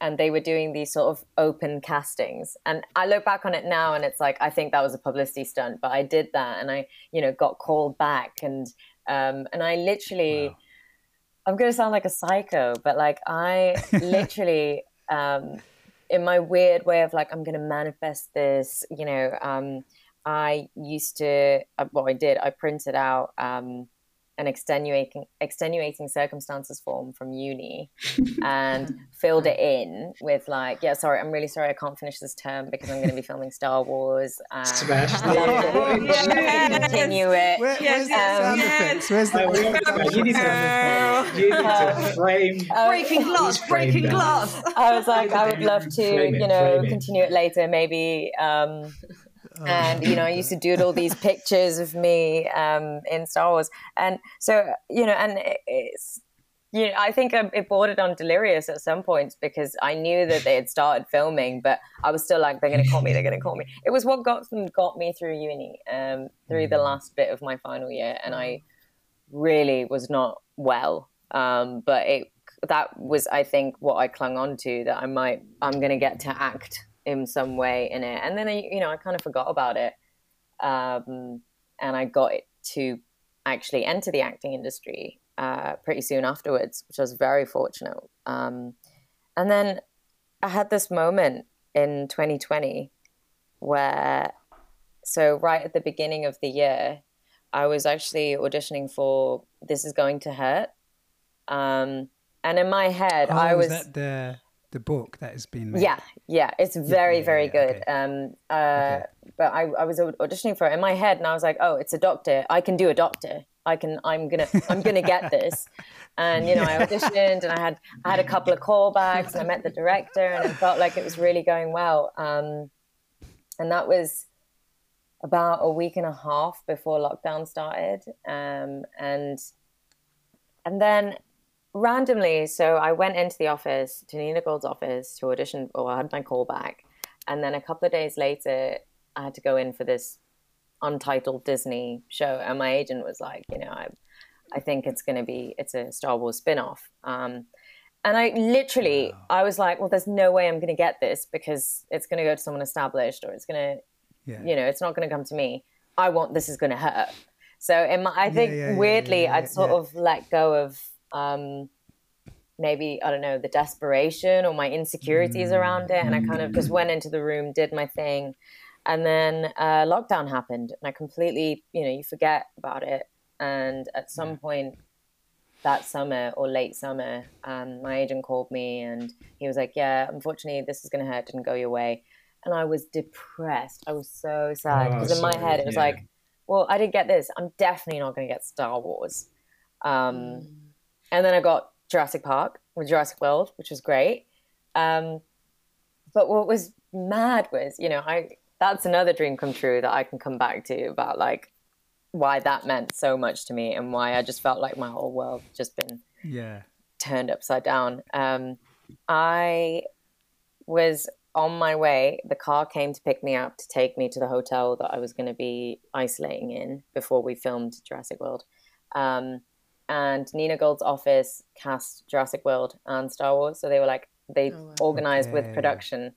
and they were doing these sort of open castings. And I look back on it now, and it's like I think that was a publicity stunt, but I did that, and I, you know, got called back, and um, and I literally, wow. I'm going to sound like a psycho, but like I literally, um, in my weird way of like I'm going to manifest this, you know. Um, I used to, uh, well, I did. I printed out um, an extenuating extenuating circumstances form from uni and filled it in with like yeah sorry i'm really sorry i can't finish this term because i'm going to be filming star wars um, Smash yes. continue it. Where, where's the sound effects? Where's the you, need to, you need to frame. Breaking glass breaking glass. I was like i would love to you know continue it later maybe um, And you know, I used to doodle these pictures of me um, in Star Wars, and so you know, and it's you know, I think it bordered on delirious at some points because I knew that they had started filming, but I was still like, they're going to call me, they're going to call me. It was what got them, got me through uni, um, through the mm. last bit of my final year, and I really was not well. Um, but it that was, I think, what I clung on to that I might, I'm going to get to act in some way in it. And then I, you know, I kind of forgot about it. Um, and I got it to actually enter the acting industry uh, pretty soon afterwards, which I was very fortunate. Um, and then I had this moment in 2020 where, so right at the beginning of the year, I was actually auditioning for This Is Going to Hurt. Um, and in my head, oh, I was. that the the book that has been made. Yeah, yeah, it's very, yeah, very yeah, good. Okay. Um, uh, okay. But I, I was auditioning for it in my head, and I was like, "Oh, it's a doctor. I can do a doctor. I can. I'm gonna. I'm gonna get this." And you know, I auditioned, and I had I had a couple of callbacks, and I met the director, and it felt like it was really going well. Um, and that was about a week and a half before lockdown started, um, and and then randomly, so I went into the office, to Nina Gold's office to audition, or I had my call back. And then a couple of days later, I had to go in for this untitled Disney show. And my agent was like, you know, I, I think it's going to be, it's a Star Wars spin-off. Um, and I literally, wow. I was like, well, there's no way I'm going to get this because it's going to go to someone established or it's going to, yeah. you know, it's not going to come to me. I want, this is going to hurt. So in my, I think yeah, yeah, weirdly, I'd sort of let go of um, maybe I don't know the desperation or my insecurities mm. around it, and I kind of just went into the room, did my thing, and then uh, lockdown happened, and I completely, you know, you forget about it, and at some yeah. point that summer or late summer, um, my agent called me and he was like, "Yeah, unfortunately, this is going to hurt. Didn't go your way," and I was depressed. I was so sad because oh, in my head it was yeah. like, "Well, I didn't get this. I'm definitely not going to get Star Wars." Um, mm and then I got Jurassic Park with Jurassic World, which was great. Um, but what was mad was, you know, I that's another dream come true that I can come back to about like why that meant so much to me and why I just felt like my whole world just been yeah turned upside down. Um, I was on my way. The car came to pick me up to take me to the hotel that I was going to be isolating in before we filmed Jurassic World. Um, and Nina Gold's office cast Jurassic World and Star Wars. So they were like, they oh, wow. organized okay. with production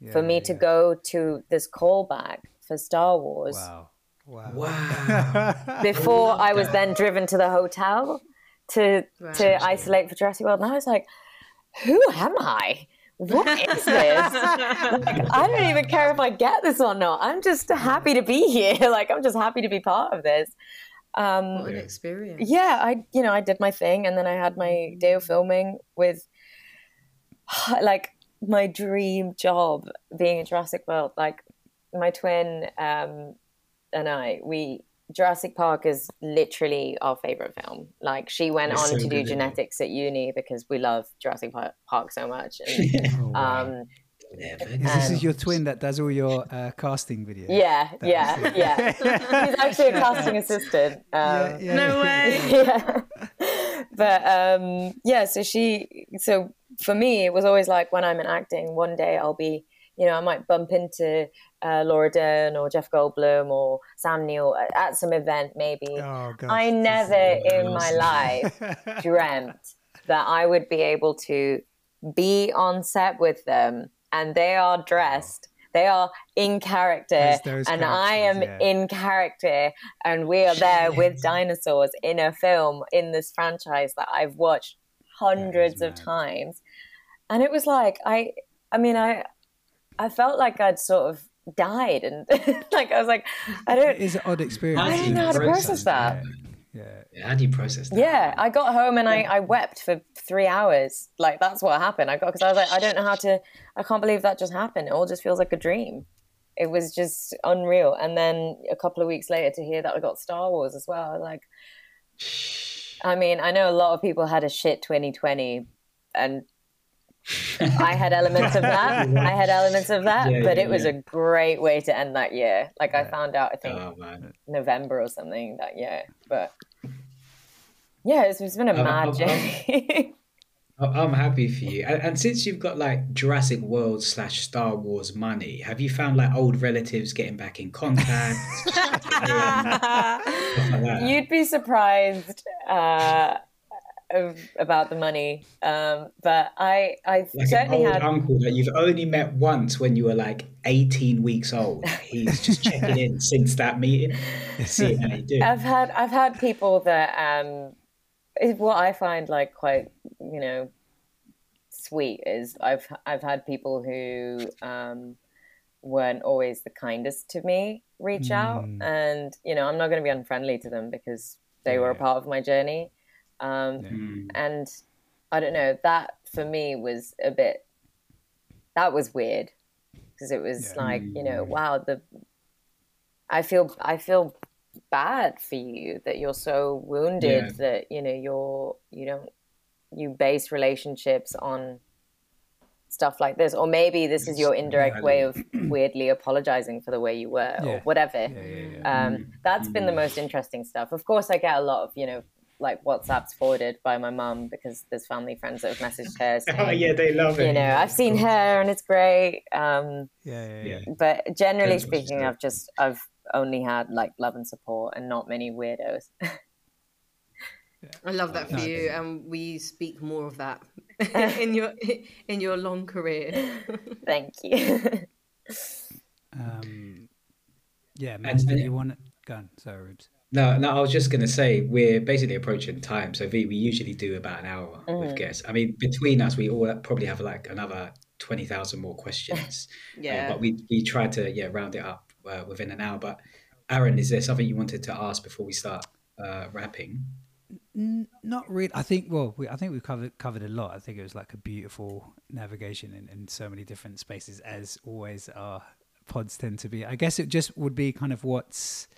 yeah, for me yeah. to go to this callback for Star Wars. Wow. Wow. wow. Before I, I was then driven to the hotel to right. to isolate for Jurassic World. And I was like, who am I? What is this? like, I don't even care if I get this or not. I'm just happy to be here. like I'm just happy to be part of this. Um, what an experience! Yeah, I you know I did my thing, and then I had my day of filming with like my dream job being in Jurassic World. Like my twin um, and I, we Jurassic Park is literally our favorite film. Like she went it's on so to do genetics at uni because we love Jurassic Park so much. And, oh, wow. um, this is your twin that does all your uh, casting videos. Yeah, that yeah, yeah. He's actually a casting assistant. Um, yeah, yeah. No way. yeah. But um, yeah, so she, so for me, it was always like when I'm in acting, one day I'll be, you know, I might bump into uh, Laura Dern or Jeff Goldblum or Sam Neill at some event, maybe. Oh, gosh, I never in my life dreamt that I would be able to be on set with them and they are dressed. They are in character, As those and I am yeah. in character, and we are there with dinosaurs in a film in this franchise that I've watched hundreds of times. And it was like I, I mean, I, I felt like I'd sort of died, and like I was like, I don't, It's an odd experience. I isn't don't know how to process that. Yeah. Yeah, How do you process that? Yeah, I got home and I, I wept for three hours. Like that's what happened. I got because I was like, I don't know how to. I can't believe that just happened. It all just feels like a dream. It was just unreal. And then a couple of weeks later to hear that I got Star Wars as well. I was like, I mean, I know a lot of people had a shit 2020, and I had elements of that. I had elements of that, Yeah, but yeah, it was yeah. a great way to end that year. Like I found out, I think Oh. November or something that year. But yeah, it's, it's been a Um, mad journey. I- I'm happy for you. And, and since you've got like Jurassic World slash Star Wars money, have you found like old relatives getting back in contact? Like? You'd be surprised uh, of, about the money, um, but I I like an certainly old had. uncle that you've only met once when you were like 18 weeks old. He's just checking in since that meeting, seeing how you do. I've had I've had people that um, what I find like quite you know sweet is I've I've had people who um, weren't always the kindest to me reach out, Mm. and you know I'm not going to be unfriendly to them because they were a part of my journey, um, Mm. and I don't know that for me was a bit that was weird because it was Yeah. like you know wow the I feel I feel bad for you that you're so wounded Yeah. that you know you're you don't you base relationships on stuff like this or maybe this is your indirect way of weirdly apologizing for the way you were or whatever Yeah, yeah, yeah. um, that's been the most interesting stuff. Of course, I get a lot of you know like WhatsApps forwarded by my mum because there's family friends that have messaged her. Saying, Oh yeah, they love it. You know, I've seen her and it's great. Um, Yeah, yeah, yeah. Yeah. but generally Depends speaking. I've just I've only had like love and support and not many weirdos. I love that for Nice. you, and we speak more of that in your in your long career. Thank you. Um, yeah, Matt, and- do you want to go on? Sorry, Rubes. No, no, I was just gonna say we're basically approaching time. So V, we usually do about an hour with guests. I mean, between us, we all probably have like another twenty thousand more questions. Uh, Yeah. but we we try to yeah round it up uh, within an hour. But Aaron, is there something you wanted to ask before we start uh, wrapping? Not really. I think. Well, we, I think we covered covered a lot. I think it was like a beautiful navigation in, in so many different spaces, as always our pods tend to be. I guess it just would be kind of what's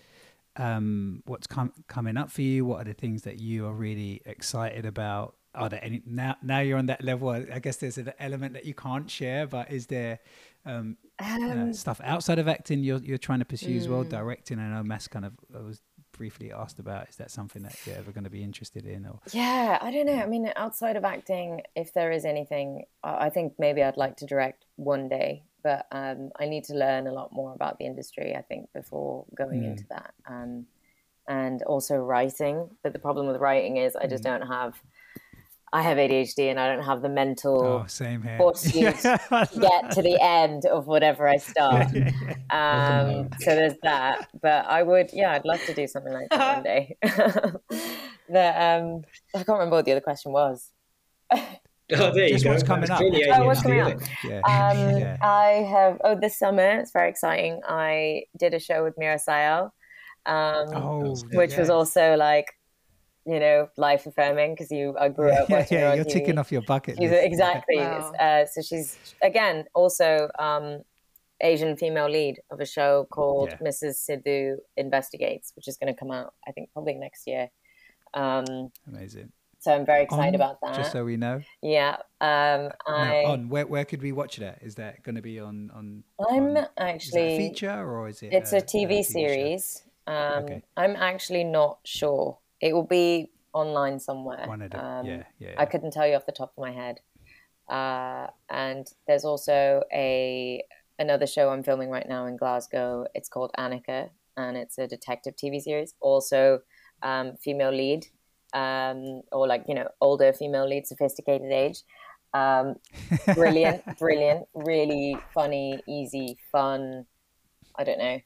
um, what's com- coming up for you. What are the things that you are really excited about? Are there any now? Now you're on that level. I guess there's an element that you can't share, but is there um, uh, stuff outside of acting you're you're trying to pursue as well? Directing. I know Mass kind of I was briefly asked about. Is that something that you're ever going to be interested in? Or Yeah, I don't know. I mean, outside of acting, if there is anything, I I think maybe I'd like to direct one day, but um, I need to learn a lot more about the industry, I think, before going into that. Um, and also writing. But the problem with writing is I just don't have, I have ADHD and I don't have the mental oh, same here. fortitude to get to the end of whatever I start. Um, so there's that. But I would, yeah, I'd love to do something like that one day. the, um, I can't remember what the other question was. Oh, there Just you go. what's coming That's up. clearly Oh, what's coming up? Um. I have, oh, this summer, it's very exciting. I did a show with Meera Syal, um, oh, which was also like, you know, life affirming because you, I grew up yeah, watching her yeah, on you're TV. ticking off your bucket She's list. exactly. Wow. Uh, so she's again also um, Asian female lead of a show called Yeah. Mrs. Sidhu Investigates, which is going to come out I think probably next year. Um, Amazing. so I'm very excited On, about that. Just so we know. yeah, um, Now, I on where where could we watch that? Is that going to be on on? I'm on- is that a actually feature or is it? it's a TV, show? series. Um, Okay. I'm actually not sure. It will be online somewhere. One of the Um, yeah yeah. I couldn't tell you off the top of my head. Uh, and there's also a another show I'm filming right now in Glasgow. It's called Annika, and it's a detective TV series. Also, um, female lead, um, or like you know older female lead, sophisticated age. Um, brilliant, brilliant, really funny, easy, fun. I don't know.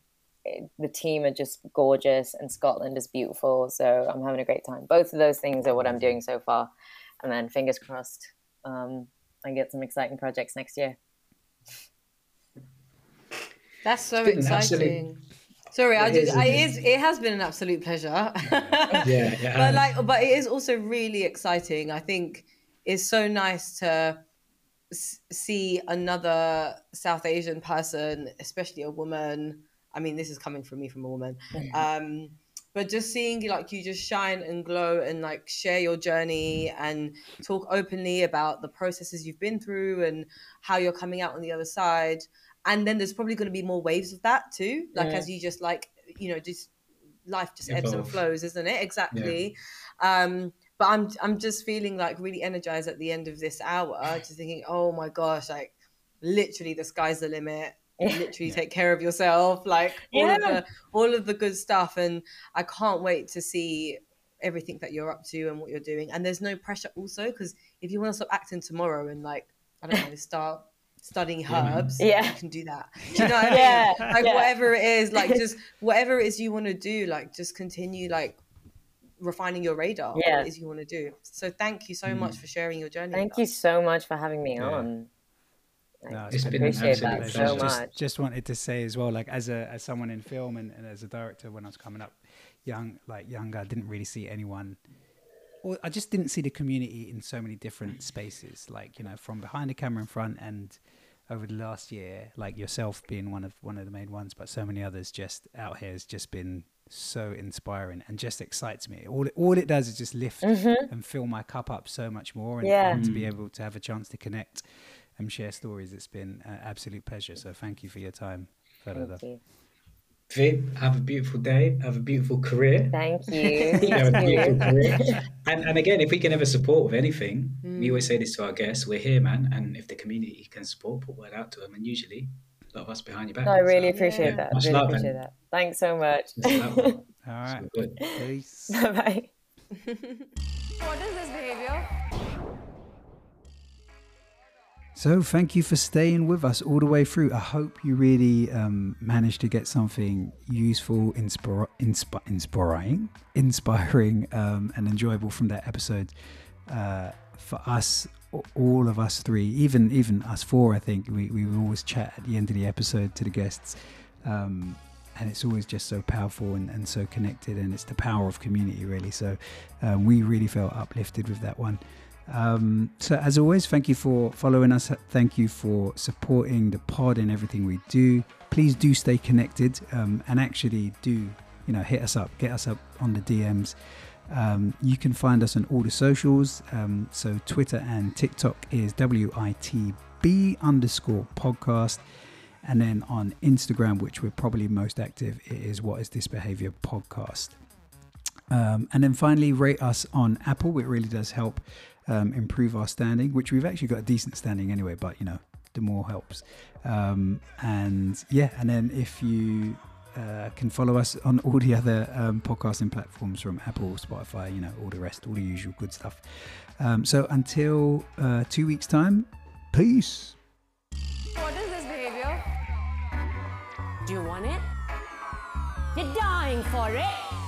It, the team are just gorgeous, and Scotland is beautiful. So I'm having a great time. Both of those things are what I'm doing so far, and then fingers crossed, um, I get some exciting projects next year. That's so exciting. Sorry, I just is, I, isn't it it? is it has been an absolute pleasure. Yeah, it but like but it is also really exciting. I think it's so nice to s- see another South Asian person, especially a woman. I mean, this is coming from me from a woman. Um but just seeing like you just shine and glow and like share your journey and talk openly about the processes you've been through and how you're coming out on the other side. And then there's probably going to be more waves of that too. Like Yeah. as you just like you know just life just ebbs and flows. isn't it? Exactly. Um but i'm i'm just feeling like really energized at the end of this hour just thinking oh my gosh like literally the sky's the limit literally take care of yourself like all of the all of the good stuff and i can't wait to see everything that you're up to and what you're doing and there's no pressure also because if you want to stop acting tomorrow and like i don't know start studying herbs Yeah. you can do that do you know what i mean Yeah, like yeah. whatever it is like just whatever it is you want to do like just continue like refining your radar Yeah. what it is you want to do so thank you so much mm. for sharing your journey Thank you so much for having me Yeah. on. No, It's been an appreciate absolute that pleasure. so just, much. just wanted to say as well, like as a as someone in film and, and as a director, when I was coming up, young like younger, I didn't really see anyone. Or I just didn't see the community in so many different spaces, like you know, from behind the camera in front, and over the last year, like yourself being one of one of the main ones, but so many others just out here has just been so inspiring and just excites me. All it, all it does is just lift mm-hmm. and fill my cup up so much more, and, Yeah. and to be mm. able to have a chance to connect and share stories. It's been an absolute pleasure. So thank you for your time, Varada. Thank you. Viv, have a beautiful day. Have a beautiful career. Thank you. You have a beautiful career. And, and again, if we can ever support with anything, we Mm. always say this to our guests: we're here, man. And if the community can support, put word out to them. And usually, a lot of us behind your back. No, I really So, appreciate yeah, that. much Really love, appreciate man. that. Thanks so much. Much love, man. All right. So good. Peace. Bye bye. What is this behavior? So thank you for staying with us all the way through. I hope you really um, managed to get something useful, inspir- inspi- inspiring, inspiring, um, and enjoyable from that episode. Uh, for us, all of us three, even even us four, I think we we always chat at the end of the episode to the guests. Um, and it's always just so powerful and, and so connected and it's the power of community really so um, we really felt uplifted with that one um, so as always thank you for following us. Thank you for supporting the pod and everything we do. Please do stay connected um, and actually do you know hit us up get us up on the dms um, you can find us on all the socials. Um, so twitter and tiktok is witb underscore podcast. And then on Instagram, which we're probably most active, it is What Is This Behavior podcast. Um, and then finally, rate us on Apple. It really does help um, improve our standing, which we've actually got a decent standing anyway, but you know, the more helps. Um, and yeah, and then if you uh, can follow us on all the other um, podcasting platforms from Apple, Spotify, you know, all the rest, all the usual good stuff. Um, so until uh, two weeks' time, peace. What is this behavior? Do you want it? You're dying for it.